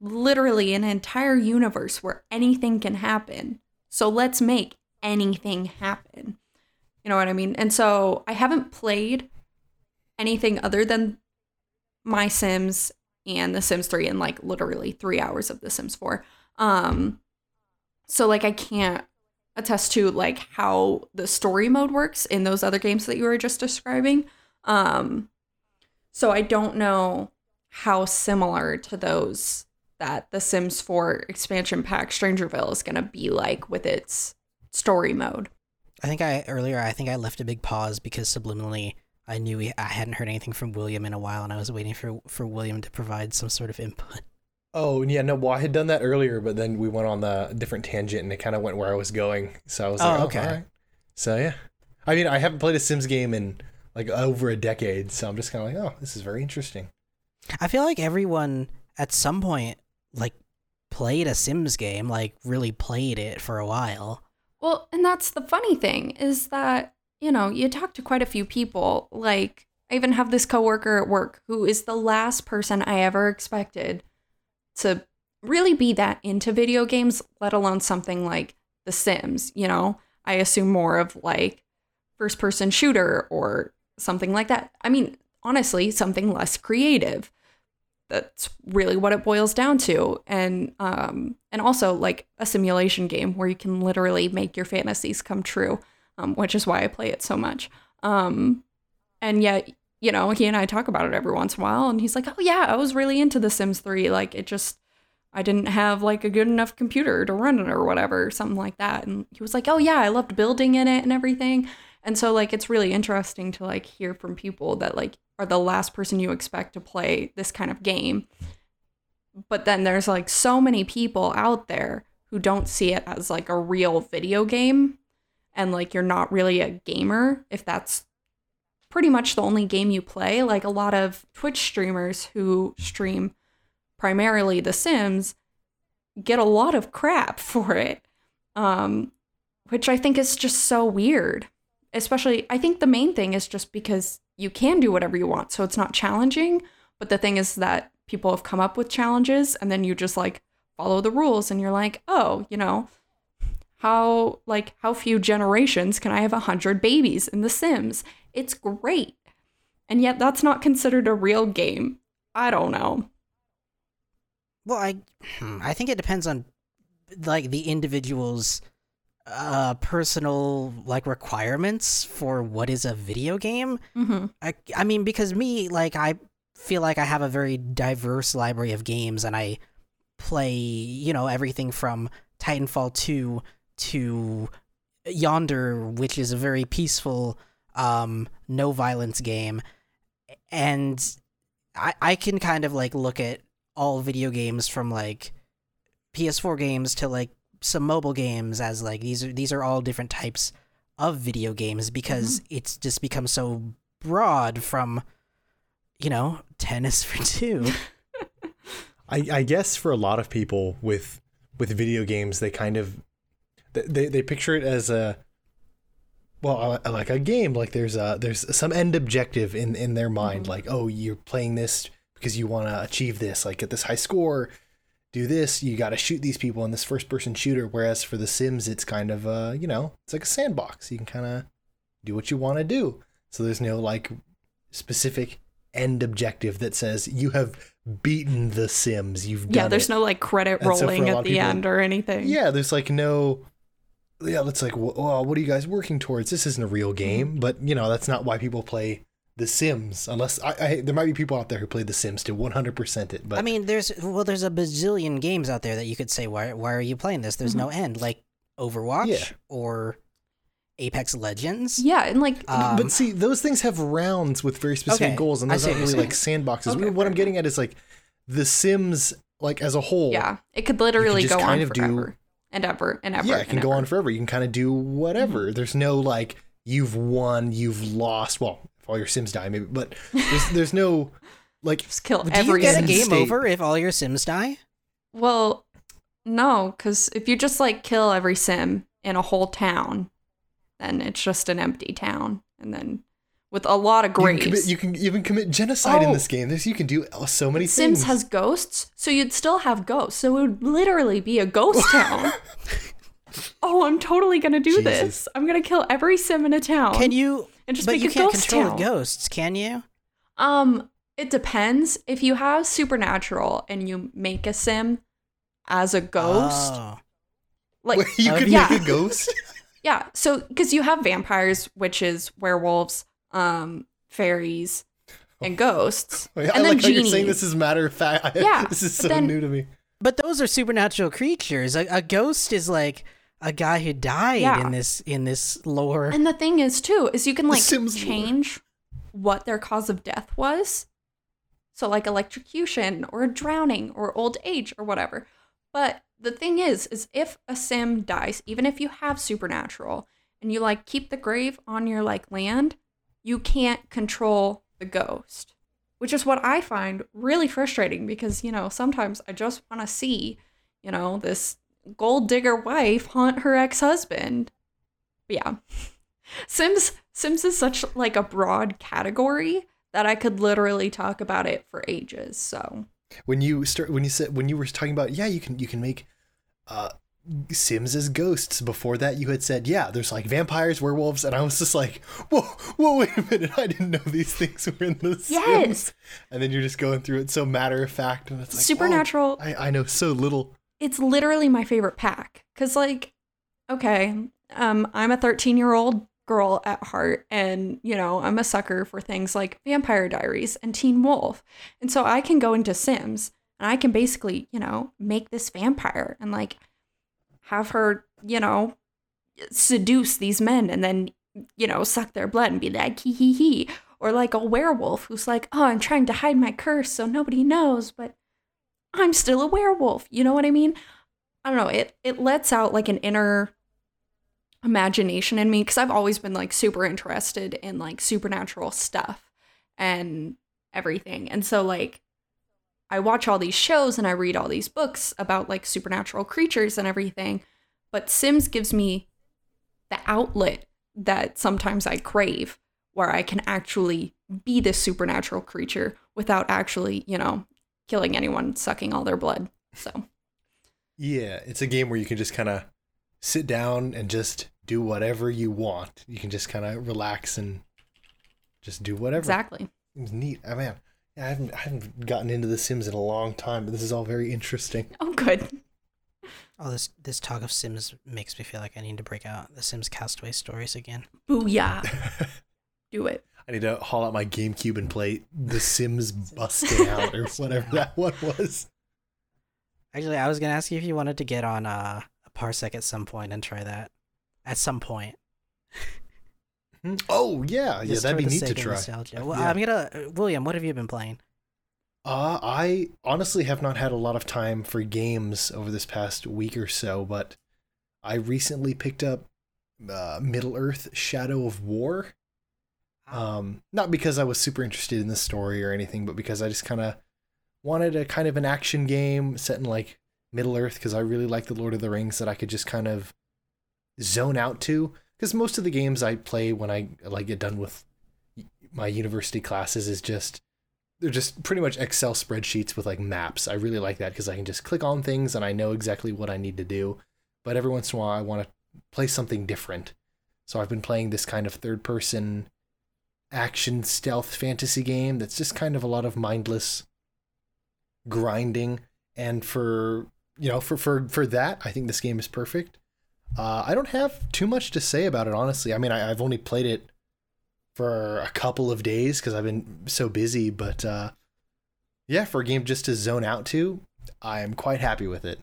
literally an entire universe where anything can happen. So let's make anything happen. You know what I mean? And so I haven't played anything other than My Sims and The Sims 3 in like literally three hours of The Sims 4. Um, so like I can't attest to like how the story mode works in those other games that you were just describing. Um, so I don't know how similar to those that the Sims 4 expansion pack Strangerville is going to be like with its story mode. I think I earlier I think I left a big pause because subliminally I knew I hadn't heard anything from William in a while and I was waiting for for William to provide some sort of input. Oh yeah, no. Well, I had done that earlier, but then we went on the different tangent, and it kind of went where I was going. So I was Oh, like, oh, okay. all right. So yeah, I mean, I haven't played a Sims game in like over a decade, so I'm just kind of like, oh, this is very interesting. I feel like everyone at some point like played a Sims game, like really played it for a while. Well, and that's the funny thing is that, you know, you talk to quite a few people. Like, I even have this coworker at work who is the last person I ever expected to really be that into video games, let alone something like The Sims, you know? I assume more of like first person shooter or something like that. I mean, honestly, something less creative. That's really what it boils down to. And um and also like a simulation game where you can literally make your fantasies come true, um, which is why I play it so much. Um and yet you know, he and I talk about it every once in a while, and he's like, "Oh yeah, I was really into The Sims 3. Like, it just, I didn't have like a good enough computer to run it or whatever, something like that." And he was like, "Oh yeah, I loved building in it and everything." And so like, it's really interesting to like hear from people that like are the last person you expect to play this kind of game. But then there's like so many people out there who don't see it as like a real video game, and like you're not really a gamer if that's pretty much the only game you play. Like a lot of Twitch streamers who stream primarily The Sims get a lot of crap *laughs* for it, um, which I think is just so weird. Especially, I think the main thing is just because you can do whatever you want, so it's not challenging. But the thing is that people have come up with challenges, and then you just like follow the rules, and you're like, oh, you know, how like how few generations can I have a hundred babies in The Sims? It's great. And yet that's not considered a real game. I don't know. Well, I hmm, I think it depends on like the individual's uh personal like requirements for what is a video game. Mm-hmm. I I mean because me like I feel like I have a very diverse library of games and I play, you know, everything from Titanfall 2 to Yonder, which is a very peaceful um no violence game. And I I can kind of like look at all video games from like PS4 games to like some mobile games as like these are these are all different types of video games because it's just become so broad from you know *laughs* tennis for two *laughs* I, I guess for a lot of people with with video games, they kind of they they picture it as a well like a game. Like there's a there's some end objective in in their mind. Like oh, you're playing this because you want to achieve this. Like get this high score, do this. You got to shoot these people in this first person shooter. Whereas for The Sims, it's kind of uh you know it's like a sandbox. You can kind of do what you want to do. So there's no like specific end objective that says you have beaten the Sims. You've done Yeah, there's it. no like credit And so rolling lot at the people- end or anything. Yeah, there's like no. Yeah, it's like, well, what are you guys working towards? This isn't a real game, but you know that's not why people play The Sims. Unless I, I there might be people out there who play The Sims to 100% it, but I mean, there's well, there's a bazillion games out there that you could say, why why are you playing this? There's no end, like Overwatch Yeah. or Apex Legends. Yeah, and like Um, but see, those things have rounds with very specific Okay, goals, and those aren't really like sandboxes. Okay, what I'm getting at is like the Sims, like as a whole. yeah, it could literally just go kind on of do- forever and ever and ever. yeah, it can go ever. on forever. You can kind of do whatever. Mm-hmm. There's no like you've won, you've lost. Well, if all your Sims die, maybe, but *laughs* there's there's no like Just kill Do you every get a game state. over if all your Sims die? Well, no, because if you just like kill every sim in a whole town, then it's just an empty town, and then with a lot of you can, commit, you can even commit genocide in Oh. this game. There's you can do so many Sims things. has ghosts, so you'd still have ghosts. So it would literally be a ghost *laughs* town. oh, I'm totally gonna do Jesus. this. I'm gonna kill every sim in a town. Can you? And just but make you a can't ghost control town. ghosts, can you? Um, it depends. If you have supernatural and you make a sim as a ghost, Oh. like Wait, you Oh, could yeah. make a ghost. *laughs* Yeah, so because you have vampires, witches, werewolves, um, fairies, *laughs* and ghosts, *laughs* I and like then how genies. you're saying this is matter of fact. *laughs* Yeah, this is so then- new to me. But those are supernatural creatures. A, a ghost is like a guy who died Yeah. in this in this lore. And the thing is, too, is you can like Sims lore. change what their cause of death was. So, like electrocution or drowning or old age or whatever. But the thing is, is if a sim dies, even if you have supernatural and you like keep the grave on your like land, you can't control the ghost. Which is what I find really frustrating because, you know, sometimes I just want to see, you know, this gold digger wife haunt her ex husband. Yeah. *laughs* Sims Sims is such like a broad category that I could literally talk about it for ages. So when you start when you said when you were talking about yeah you can you can make uh sims as ghosts before that you had said yeah there's like vampires werewolves and i was just like whoa whoa wait a minute i didn't know these things were in the sims Yes. and then you're just going through it so matter of fact and it's like Supernatural- I, I know so little it's literally my favorite pack. Cause like, okay, um, I'm a 13 year old girl at heart, and you know, I'm a sucker for things like Vampire Diaries and Teen Wolf. And so I can go into Sims and I can basically, you know, make this vampire and like have her, you know, seduce these men and then, you know, suck their blood and be like, hee hee hee. Or like a werewolf who's like, oh, I'm trying to hide my curse so nobody knows, but I'm still a werewolf. You know what I mean? I don't know. It it lets out like an inner imagination in me because I've always been like super interested in like supernatural stuff and everything. And so like I watch all these shows and I read all these books about like supernatural creatures and everything, but Sims gives me the outlet that sometimes I crave where I can actually be this supernatural creature without actually, you know, killing anyone, sucking all their blood. So, yeah it's a game where you can just kind of sit down and just do whatever you want you can just kind of relax and just do whatever exactly. It was neat. Oh, I mean, I haven't I haven't gotten into The Sims in a long time, but this is all very interesting. Oh, good. Oh, this this talk of Sims makes me feel like I need to break out the Sims Castaway stories again. Booyah. *laughs* Do it. I need to haul out my GameCube and play The Sims *laughs* Busted Out or whatever that one was. Actually, I was gonna ask you if you wanted to get on uh, a Parsec at some point and try that. At some point. Oh yeah, yeah, that'd be the neat to try. nostalgia. Well, Yeah. I'm gonna William. What have you been playing? Uh, I honestly have not had a lot of time for games over this past week or so, but I recently picked up uh, Middle Earth: Shadow of War. Um, not because I was super interested in the story or anything, but because I just kind of wanted a kind of an action game set in like Middle Earth because I really like the Lord of the Rings that I could just kind of zone out to. Because most of the games I play when I like get done with my university classes is just they're just pretty much Excel spreadsheets with like maps. I really like that because I can just click on things and I know exactly what I need to do. But every once in a while, I want to play something different. So I've been playing this kind of third person action stealth fantasy game that's just kind of a lot of mindless grinding. And for, you know, for, for, for that, I think this game is perfect. Uh, I don't have too much to say about it, honestly. I mean, I, I've only played it for a couple of days because I've been so busy. But uh, yeah, for a game just to zone out to, I am quite happy with it.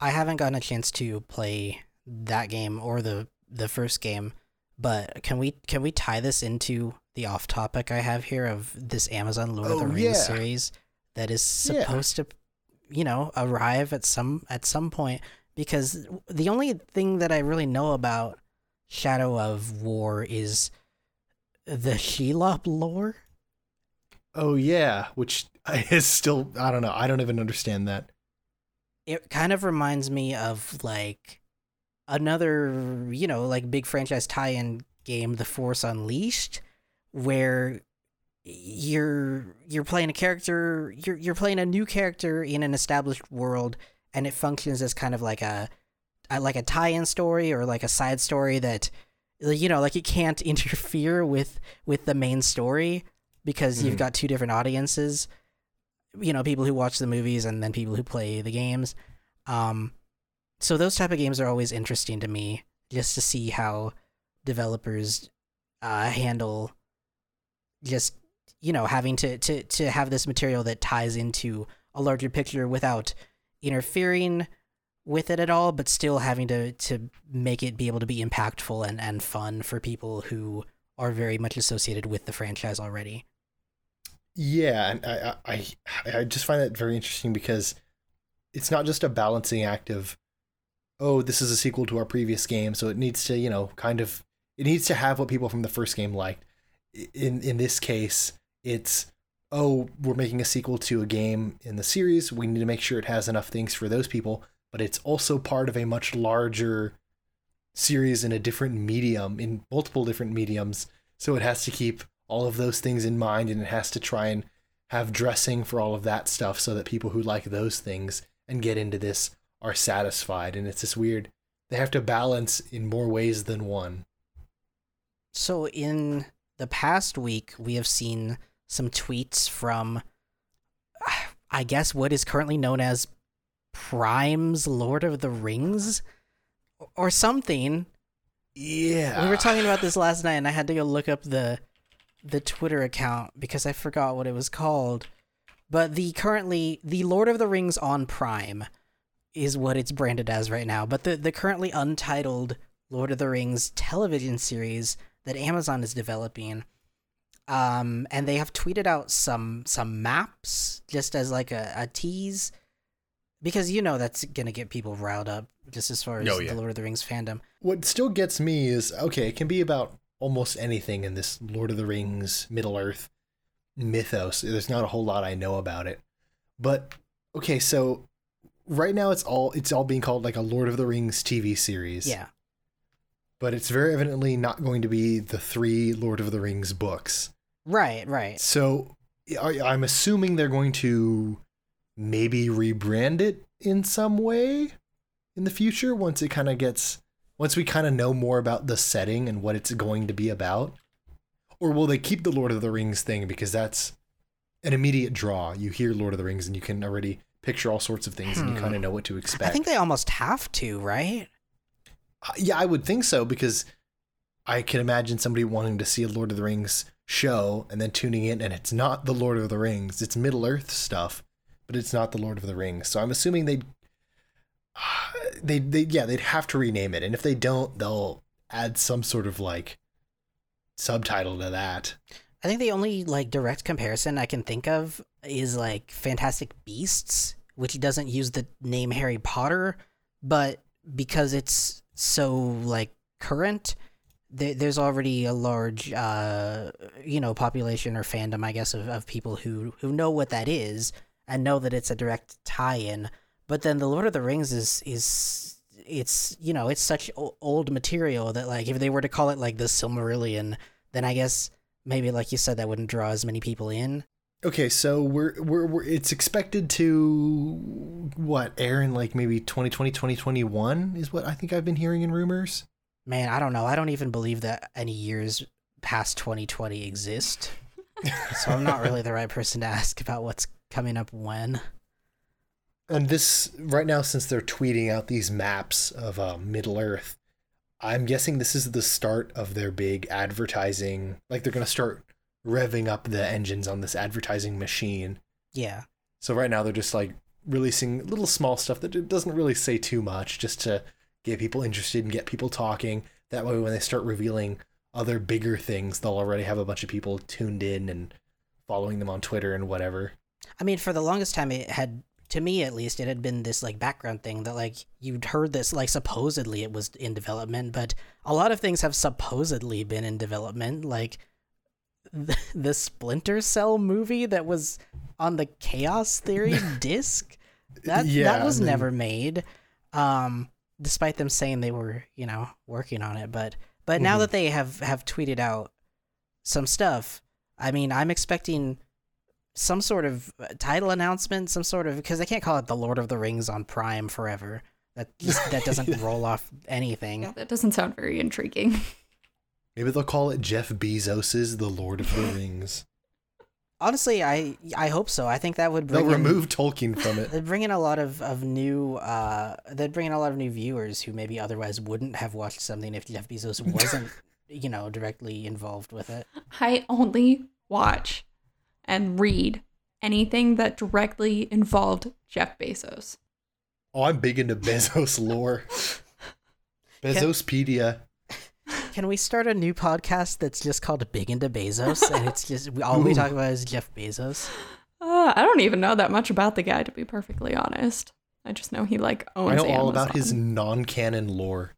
I haven't gotten a chance to play that game or the the first game. But can we can we tie this into the off topic I have here of this Amazon Lord of the Oh, Rings yeah. series that is Yeah. supposed to, you know, arrive at some at some point? Because the only thing that I really know about Shadow of War is the Shelob lore. Oh yeah, which *laughs* is still I don't know. I don't even understand that. it kind of reminds me of like another you know like big franchise tie-in game the force unleashed where you're you're playing a character you're you're playing a new character in an established world and it functions as kind of like a, a like a tie-in story or like a side story that you know like it can't *laughs* interfere with with the main story because you've Mhm. got two different audiences you know people who watch the movies and then people who play the games um so those type of games are always interesting to me just to see how developers uh handle just you know having to to to have this material that ties into a larger picture without interfering with it at all but still having to to make it be able to be impactful and and fun for people who are very much associated with the franchise already Yeah, and I, I I just find that very interesting because it's not just a balancing act of oh, this is a sequel to our previous game, so it needs to, you know, kind of it needs to have what people from the first game liked. In in this case, it's oh, we're making a sequel to a game in the series. We need to make sure it has enough things for those people, but it's also part of a much larger series in a different medium, in multiple different mediums. So it has to keep all of those things in mind and it has to try and have dressing for all of that stuff so that people who like those things and get into this are satisfied. And it's this weird, they have to balance in more ways than one. So in the past week, we have seen some tweets from, I guess, what is currently known as Prime's Lord of the Rings, or something. Yeah. We were talking about this last night, and I had to go look up the the Twitter account because I forgot what it was called. But the currently the Lord of the Rings on Prime is what it's branded as right now. But the the currently untitled Lord of the Rings television series that Amazon is developing, um, and they have tweeted out some some maps just as like a, a tease, because you know that's gonna get people riled up just as far as Oh, yeah. the Lord of the Rings fandom. What still gets me is okay, it can be about almost anything in this Lord of the Rings Middle Earth mythos. There's not a whole lot I know about it. But okay, so right now it's all it's all being called like a Lord of the Rings TV series. Yeah. But it's very evidently not going to be the three Lord of the Rings books. Right, right. So I- I'm assuming they're going to maybe rebrand it in some way in the future once it kind of gets once we kind of know more about the setting and what it's going to be about. Or will they keep the Lord of the Rings thing because that's an immediate draw. You hear Lord of the Rings and you can already picture all sorts of things and you Hmm. kind of know what to expect. I think they almost have to, right? Uh, Yeah, I would think so because I can imagine somebody wanting to see a Lord of the Rings show and then tuning in and it's not the Lord of the Rings. It's Middle Earth stuff, but it's not the Lord of the Rings. So I'm assuming they'd *sighs* they they yeah, they'd have to rename it. And if they don't, they'll add some sort of like subtitle to that. I think the only like direct comparison I can think of is like Fantastic Beasts, which doesn't use the name Harry Potter, but because it's so like current, there, there's already a large uh you know population or fandom I guess of, of people who who know what that is and know that it's a direct tie-in. But then the Lord of the Rings is is it's you know it's such old material that like if they were to call it like the Silmarillion, then I guess maybe like you said that wouldn't draw as many people in. Okay, so we're we're, we're it's expected to what air in like maybe 2020 2021 is what I think I've been hearing in rumors. Man, I don't know. I don't even believe that any years past 2020 exist. so I'm not really the right person to ask about what's coming up when. And this right now, since they're tweeting out these maps of uh, Middle Earth, I'm guessing this is the start of their big advertising. Like they're gonna start revving up the engines on this advertising machine. Yeah. So right now they're just like releasing little small stuff that doesn't really say too much, just to get people interested and get people talking. That way, when they start revealing other bigger things, they'll already have a bunch of people tuned in and following them on Twitter and whatever. I mean, for the longest time, it had, to me at least, it had been this like background thing that like you'd heard this like supposedly it was in development, but a lot of things have supposedly been in development, like the, *laughs* the Splinter Cell movie that was on the Chaos Theory *laughs* disc. That Yeah, that was and then- never made. Um, despite them saying they were, you know, working on it, but but now Mhm. that they have have tweeted out some stuff, I mean, I'm expecting some sort of uh, title announcement, some sort of because they can't call it the Lord of the Rings on Prime forever. That just, that doesn't *laughs* roll off anything. Yeah, that doesn't sound very intriguing. Maybe they'll call it Jeff Bezos's The Lord of the Rings. Honestly, I I hope so. I think that would bring They'll bring in- remove Tolkien from it. *laughs* They'd bring in a lot of, of new uh they'd bring in a lot of new viewers who maybe otherwise wouldn't have watched something if Jeff Bezos *laughs* wasn't, you know, directly involved with it. I only watch and read anything that directly involved Jeff Bezos. Oh, I'm big into Bezos lore. *laughs* Bezospedia. Can we start a new podcast that's just called Big into Bezos and it's just all we talk about is Jeff Bezos? Uh, I don't even know that much about the guy, to be perfectly honest. I just know he like owns I know all about his non-canon lore.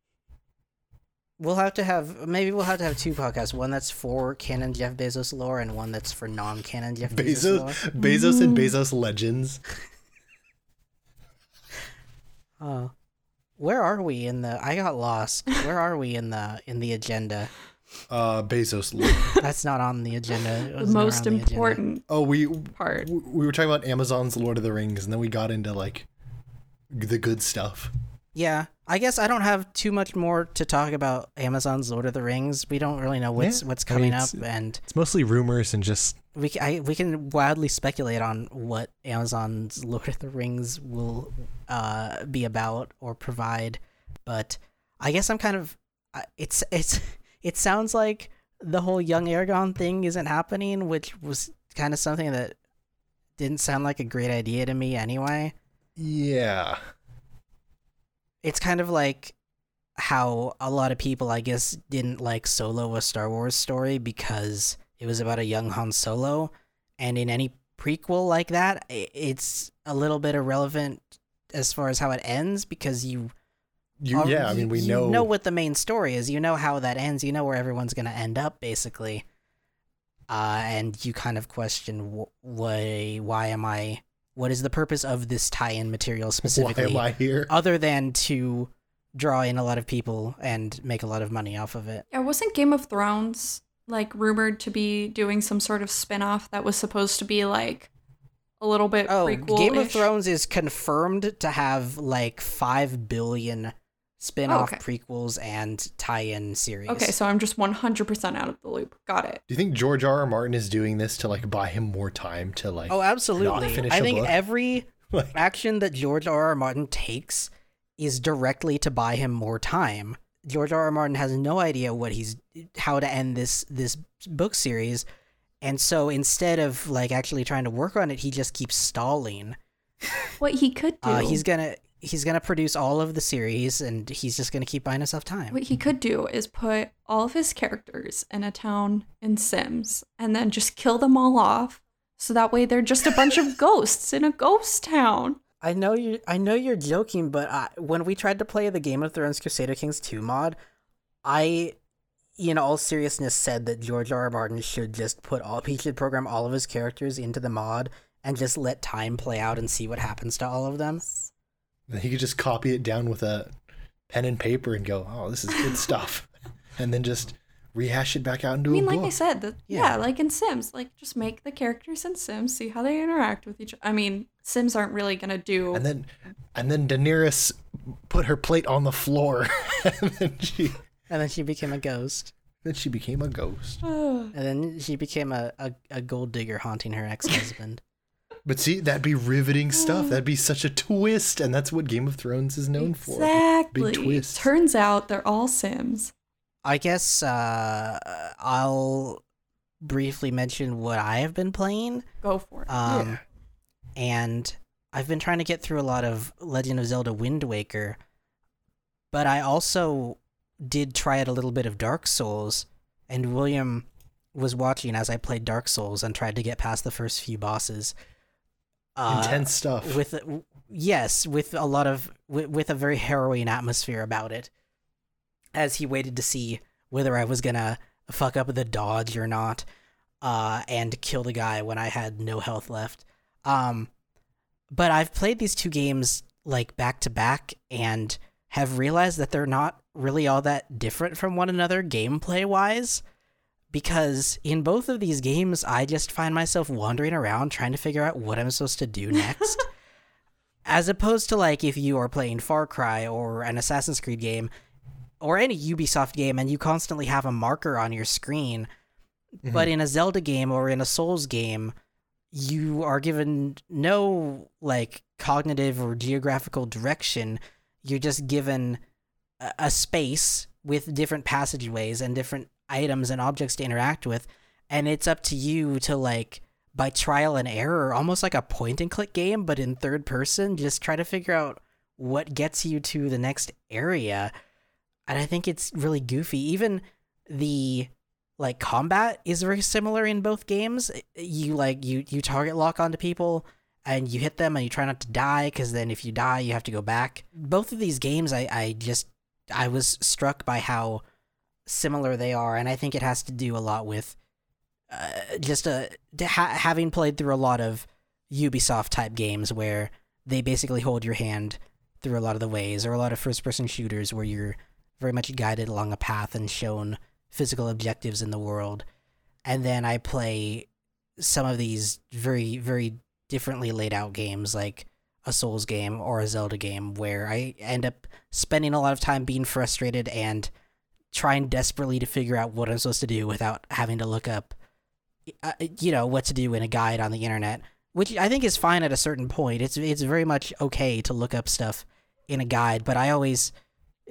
We'll have to have maybe we'll have to have two podcasts. One that's for canon Jeff Bezos lore and one that's for non-canon Jeff Bezos, Bezos, lore. Bezos, and Bezos legends. *laughs* Oh. Where are we in the I got lost. Where are we in the in the agenda? Uh, Bezos lore. *laughs* That's not on the agenda. It The most around the agenda. important Oh, we part. w- we were talking about Amazon's Lord of the Rings, and then we got into like the good stuff. Yeah, I guess I don't have too much more to talk about Amazon's Lord of the Rings. We don't really know what's Yeah, what's I coming mean, up, and It's mostly rumors and just we I, we can wildly speculate on what Amazon's *laughs* Lord of the Rings will uh, be about or provide. But I guess I'm kind of it's it's *laughs* it sounds like the whole young Aragorn thing isn't happening, which was kind of something that didn't sound like a great idea to me anyway. Yeah. It's kind of like how a lot of people i guess didn't like solo a star wars story because it was about a young han solo and in any prequel like that it's a little bit irrelevant as far as how it ends because you You, are- yeah, I mean, we you know. know what the main story is you know how that ends you know where everyone's going to end up basically uh, and you kind of question wh- why why am i what is the purpose of this tie-in material specifically Why am I here? other than to draw in a lot of people and make a lot of money off of it. Yeah, wasn't Game of Thrones like rumored to be doing some sort of spin-off that was supposed to be like a little bit Oh, prequel Game of Thrones is confirmed to have like 5 billion spin-off Oh, okay. prequels and tie-in series. Okay, so I'm just 100% out of the loop. Got it. Do you think George R. R. Martin is doing this to like buy him more time to like? Oh, Not absolutely. finish I a think book? every *laughs* action that George R. R. Martin takes is directly to buy him more time. George R. R. Martin has no idea what he's how to end this this book series, and so instead of like actually trying to work on it, he just keeps stalling. What he could do. Uh, he's gonna he's gonna produce all of the series, and he's just gonna keep buying himself time. What he could do is put all of his characters in a town in Sims and then just kill them all off. So that way they're just a bunch of *laughs* ghosts in a ghost town. I know you. I know you're joking, but I, when we tried to play the Game of Thrones Crusader Kings 2 mod, I, in all seriousness, said that George R. R. Martin should just put all he should program all of his characters into the mod and just let time play out and see what happens to all of them. Then he could just copy it down with a pen and paper and go, "Oh, this is good stuff," *laughs* and then just rehash it back out into I mean, a like book. I said, that yeah. like in Sims, like just make the characters in Sims, see how they interact with each. I mean, Sims aren't really gonna do. and then, and then Daenerys put her plate on the floor, *laughs* and then she, And then she became a ghost. then she became a ghost. *sighs* And then she became a, a, a gold digger haunting her ex husband. But see, that'd be riveting stuff. That'd be such a twist, and that's what Game of Thrones is known for. exactly. Big twist. Turns out they're all Sims. I guess uh, I'll briefly mention what I have been playing. Go for it. Um, and I've been trying to get through a lot of Legend of Zelda Wind Waker, but I also did try out a little bit of Dark Souls, and William was watching as I played Dark Souls and tried to get past the first few bosses. Uh, Intense stuff. With yes, with a lot of with, with a very harrowing atmosphere about it. As he waited to see whether I was gonna fuck up the dodge or not, uh, and kill the guy when I had no health left. Um, but I've played these two games like back to back and have realized that they're not really all that different from one another gameplay wise. Because in both of these games, I just find myself wandering around trying to figure out what I'm supposed to do next. *laughs* As opposed to like if you are playing Far Cry or an Assassin's Creed game or any Ubisoft game and you constantly have a marker on your screen. Mm-hmm. But in a Zelda game or in a Souls game, you are given no like cognitive or geographical direction. You're just given a, a space with different passageways and different items and objects to interact with, and it's up to you to like by trial and error, almost like a point and click game, but in third person, just try to figure out what gets you to the next area. And I think it's really goofy. Even the like combat is very similar in both games. You like you you target lock onto people and you hit them and you try not to die because then if you die you have to go back. Both of these games, I I just I was struck by how similar they are, and I think it has to do a lot with uh, just a ha- having played through a lot of Ubisoft type games where they basically hold your hand through a lot of the ways, or a lot of first person shooters where you're very much guided along a path and shown physical objectives in the world. And then I play some of these very, very differently laid out games like a Souls game or a Zelda game where I end up spending a lot of time being frustrated and trying desperately to figure out what I'm supposed to do without having to look up, uh, you know, what to do in a guide on the internet, which I think is fine at a certain point. It's it's very much okay to look up stuff in a guide, but I always,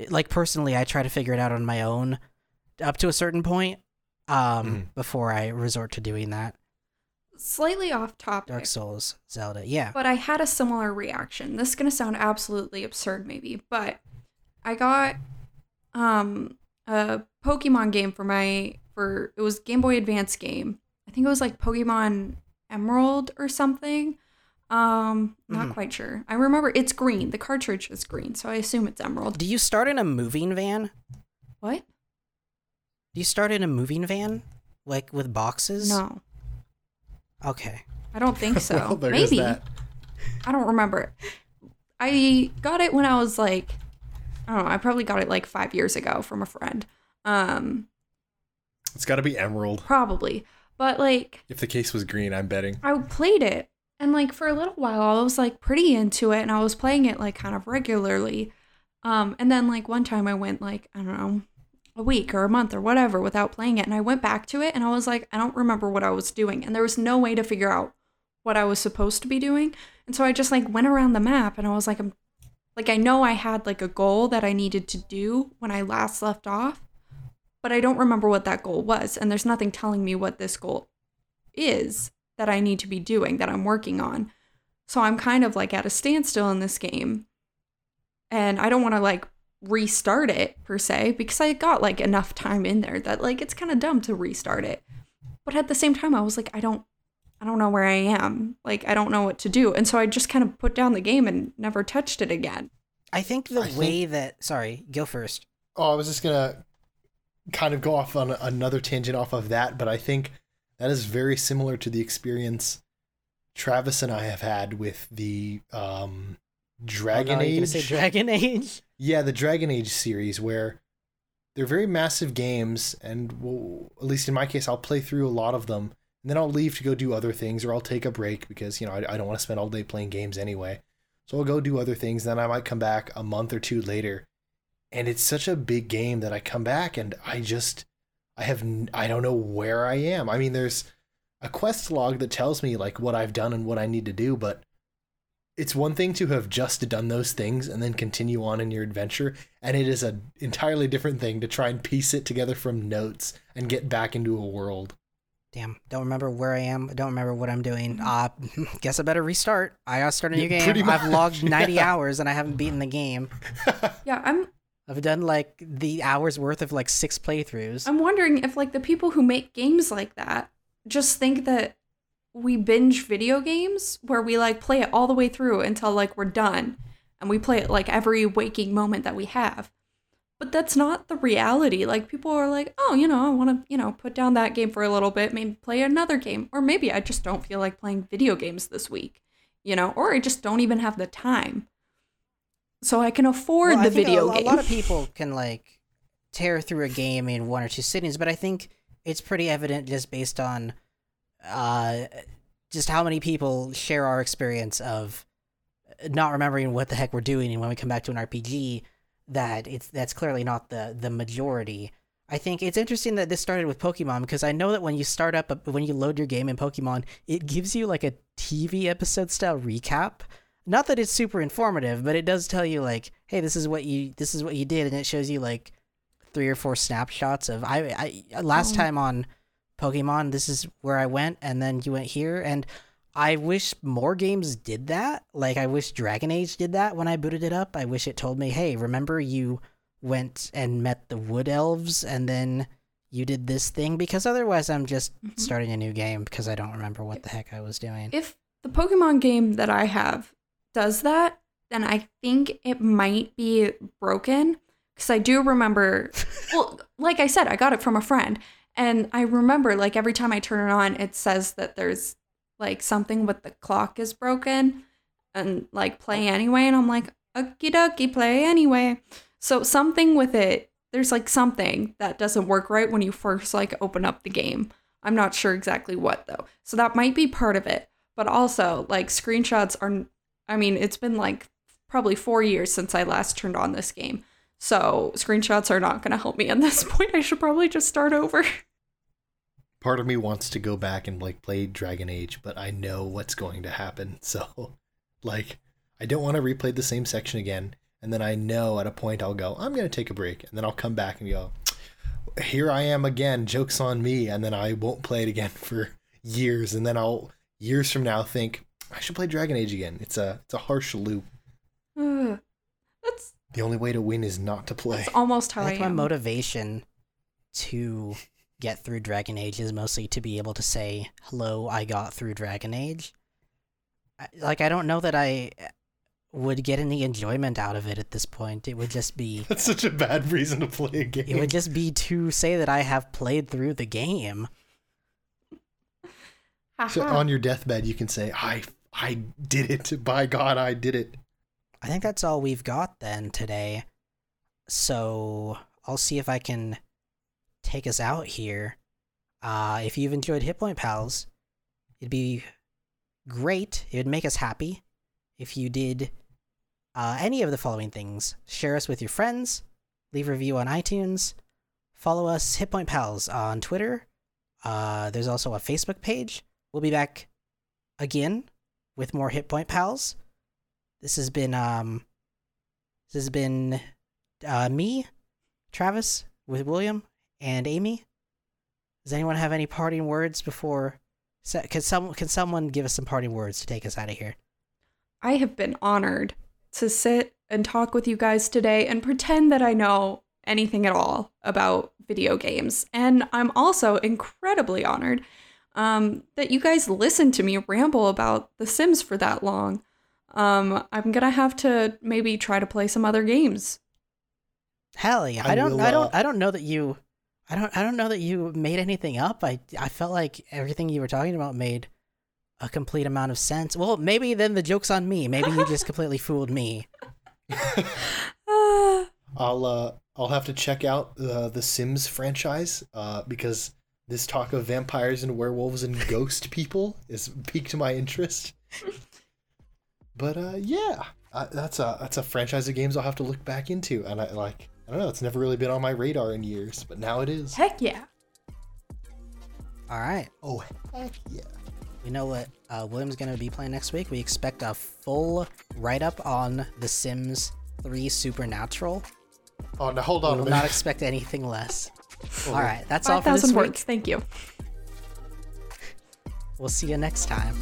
like personally, I try to figure it out on my own up to a certain point um, mm. before I resort to doing that. Slightly off topic. Dark Souls, Zelda, yeah. But I had a similar reaction. This is gonna sound absolutely absurd, maybe, but I got um a Pokemon game for my for it was Game Boy Advance game. I think it was like Pokemon Emerald or something. Um, not mm-hmm. quite sure. I remember it's green. The cartridge is green, so I assume it's Emerald. Do you start in a moving van? What? Do you start in a moving van, like with boxes? No. Okay. I don't think so. *laughs* well, Maybe. I don't remember. I got it when I was like I don't know. I probably got it like five years ago from a friend. Um, it's got to be emerald. Probably, but like, if the case was green, I'm betting. I played it, and like for a little while, I was like pretty into it, and I was playing it like kind of regularly. Um, and then like one time, I went like I don't know, a week or a month or whatever without playing it, and I went back to it, and I was like, I don't remember what I was doing, and there was no way to figure out what I was supposed to be doing, and so I just like went around the map, and I was like, I'm like I know I had like a goal that I needed to do when I last left off, but I don't remember what that goal was and there's nothing telling me what this goal is that I need to be doing that I'm working on. So I'm kind of like at a standstill in this game. And I don't want to like restart it per se because I got like enough time in there that like it's kind of dumb to restart it. But at the same time I was like I don't I don't know where I am. Like, I don't know what to do. And so I just kind of put down the game and never touched it again. I think the I way think... that. Sorry, go first. Oh, I was just going to kind of go off on another tangent off of that, but I think that is very similar to the experience Travis and I have had with the um, Dragon oh, no, Age. say Dragon Age? Yeah, the Dragon Age series, where they're very massive games, and well, at least in my case, I'll play through a lot of them and then I'll leave to go do other things or I'll take a break because, you know, I, I don't want to spend all day playing games anyway. So I'll go do other things. Then I might come back a month or two later. And it's such a big game that I come back and I just, I have, I don't know where I am. I mean, there's a quest log that tells me like what I've done and what I need to do, but it's one thing to have just done those things and then continue on in your adventure and it is an entirely different thing to try and piece it together from notes and get back into a world Damn, don't remember where I am. I Don't remember what I'm doing. Uh, *laughs* guess I better restart. I gotta start a new game. I've logged *laughs* 90 hours and I haven't beaten the game. *laughs* Yeah, I'm I've done like the hours worth of like six playthroughs. I'm wondering if like the people who make games like that just think that we binge video games where we like play it all the way through until like we're done and we play it like every waking moment that we have. But that's not the reality. Like people are like, "Oh, you know, I want to, you know, put down that game for a little bit, maybe play another game, or maybe I just don't feel like playing video games this week." You know, or I just don't even have the time. So I can afford Well, the video a, game. A lot of people can like tear through a game in one or two sittings, but I think it's pretty evident just based on uh just how many people share our experience of not remembering what the heck we're doing and when we come back to an RPG that it's that's clearly not the the majority. I think it's interesting that this started with Pokemon because I know that when you start up a, when you load your game in Pokemon, it gives you like a TV episode style recap. Not that it's super informative, but it does tell you like, hey, this is what you this is what you did, and it shows you like three or four snapshots of I I last Oh. time on Pokemon, this is where I went, and then you went here, and I wish more games did that. Like I wish Dragon Age did that when I booted it up. I wish it told me, hey, remember you went and met the Wood Elves, and then you did this thing because otherwise I'm just mm-hmm. starting a new game because I don't remember what the heck I was doing. if the Pokemon game that I have does that, then I think it might be broken. Because I do remember, *laughs* well, like I said, I got it from a friend. And I remember, like, every time I turn it on, it says that there's like something with the clock is broken and like play anyway. And I'm like, okie dokie, play anyway. So something with it, there's like something that doesn't work right when you first like open up the game. I'm not sure exactly what though. So that might be part of it. But also, like screenshots are I mean, it's been like probably 4 years since I last turned on this game. So, screenshots are not going to help me at this *laughs* point. I should probably just start over. Part of me wants to go back and like play Dragon Age, but I know what's going to happen. *laughs* So, like, I don't want to replay the same section again. And then I know at a point I'll go, I'm going to take a break. And then I'll come back and go, here I am again. Joke's on me. And then I won't play it again *laughs* for years. And then I'll, years from now, think, I should play Dragon Age again. It's a, it's a harsh loop. Ugh. that's The only way to win is not to play. that's almost how I I, think my am. motivation to get through Dragon Age is mostly to be able to say, "Hello, I got through Dragon Age." I, like I don't know that I would get any enjoyment out of it at this point. It would just be *laughs* That's such a bad reason to play a game. it would just be to say that I have played through the game. So on your deathbed, you can say, "I, I did it. By God, I did it." I think that's all we've got then today. So I'll see if I can take us out here. Uh, if you've enjoyed Hit Point Pals, it'd be great. It would make us happy if you did uh, any of the following things: share us with your friends, leave a review on iTunes, follow us Hit Point Pals on Twitter. Uh, there's also a Facebook page. We'll be back again with more Hit Point Pals. This has been um this has been uh me, Travis, with William and Amy. Does anyone have any parting words before so- can some can someone give us some parting words to take us out of here? I have been honored to sit and talk with you guys today and pretend that I know anything at all about video games. And I'm also incredibly honored um, that you guys listened to me ramble about The Sims for that long. Um, I'm gonna have to maybe try to play some other games. Hell yeah. I I, don't will, I don't uh, I don't know that you I don't I don't know that you made anything up. I I felt like everything you were talking about made a complete amount of sense. Well, maybe then the joke's on me. Maybe you just *laughs* completely fooled me. *laughs* I'll uh, I'll have to check out uh, the Sims franchise uh, because this talk of vampires and werewolves and ghost people is piqued my interest. But uh, yeah, that's a that's a franchise of games I'll have to look back into, and I like I don't know, it's never really been on my radar in years, but now it is. heck yeah. All right. Oh heck yeah! We know what uh, William's going to be playing next week. We expect a full write up on The Sims 3 Supernatural. Oh now hold on We will not expect anything less. All right, that's all for this 5,000 week. Thank you. We'll see you next time.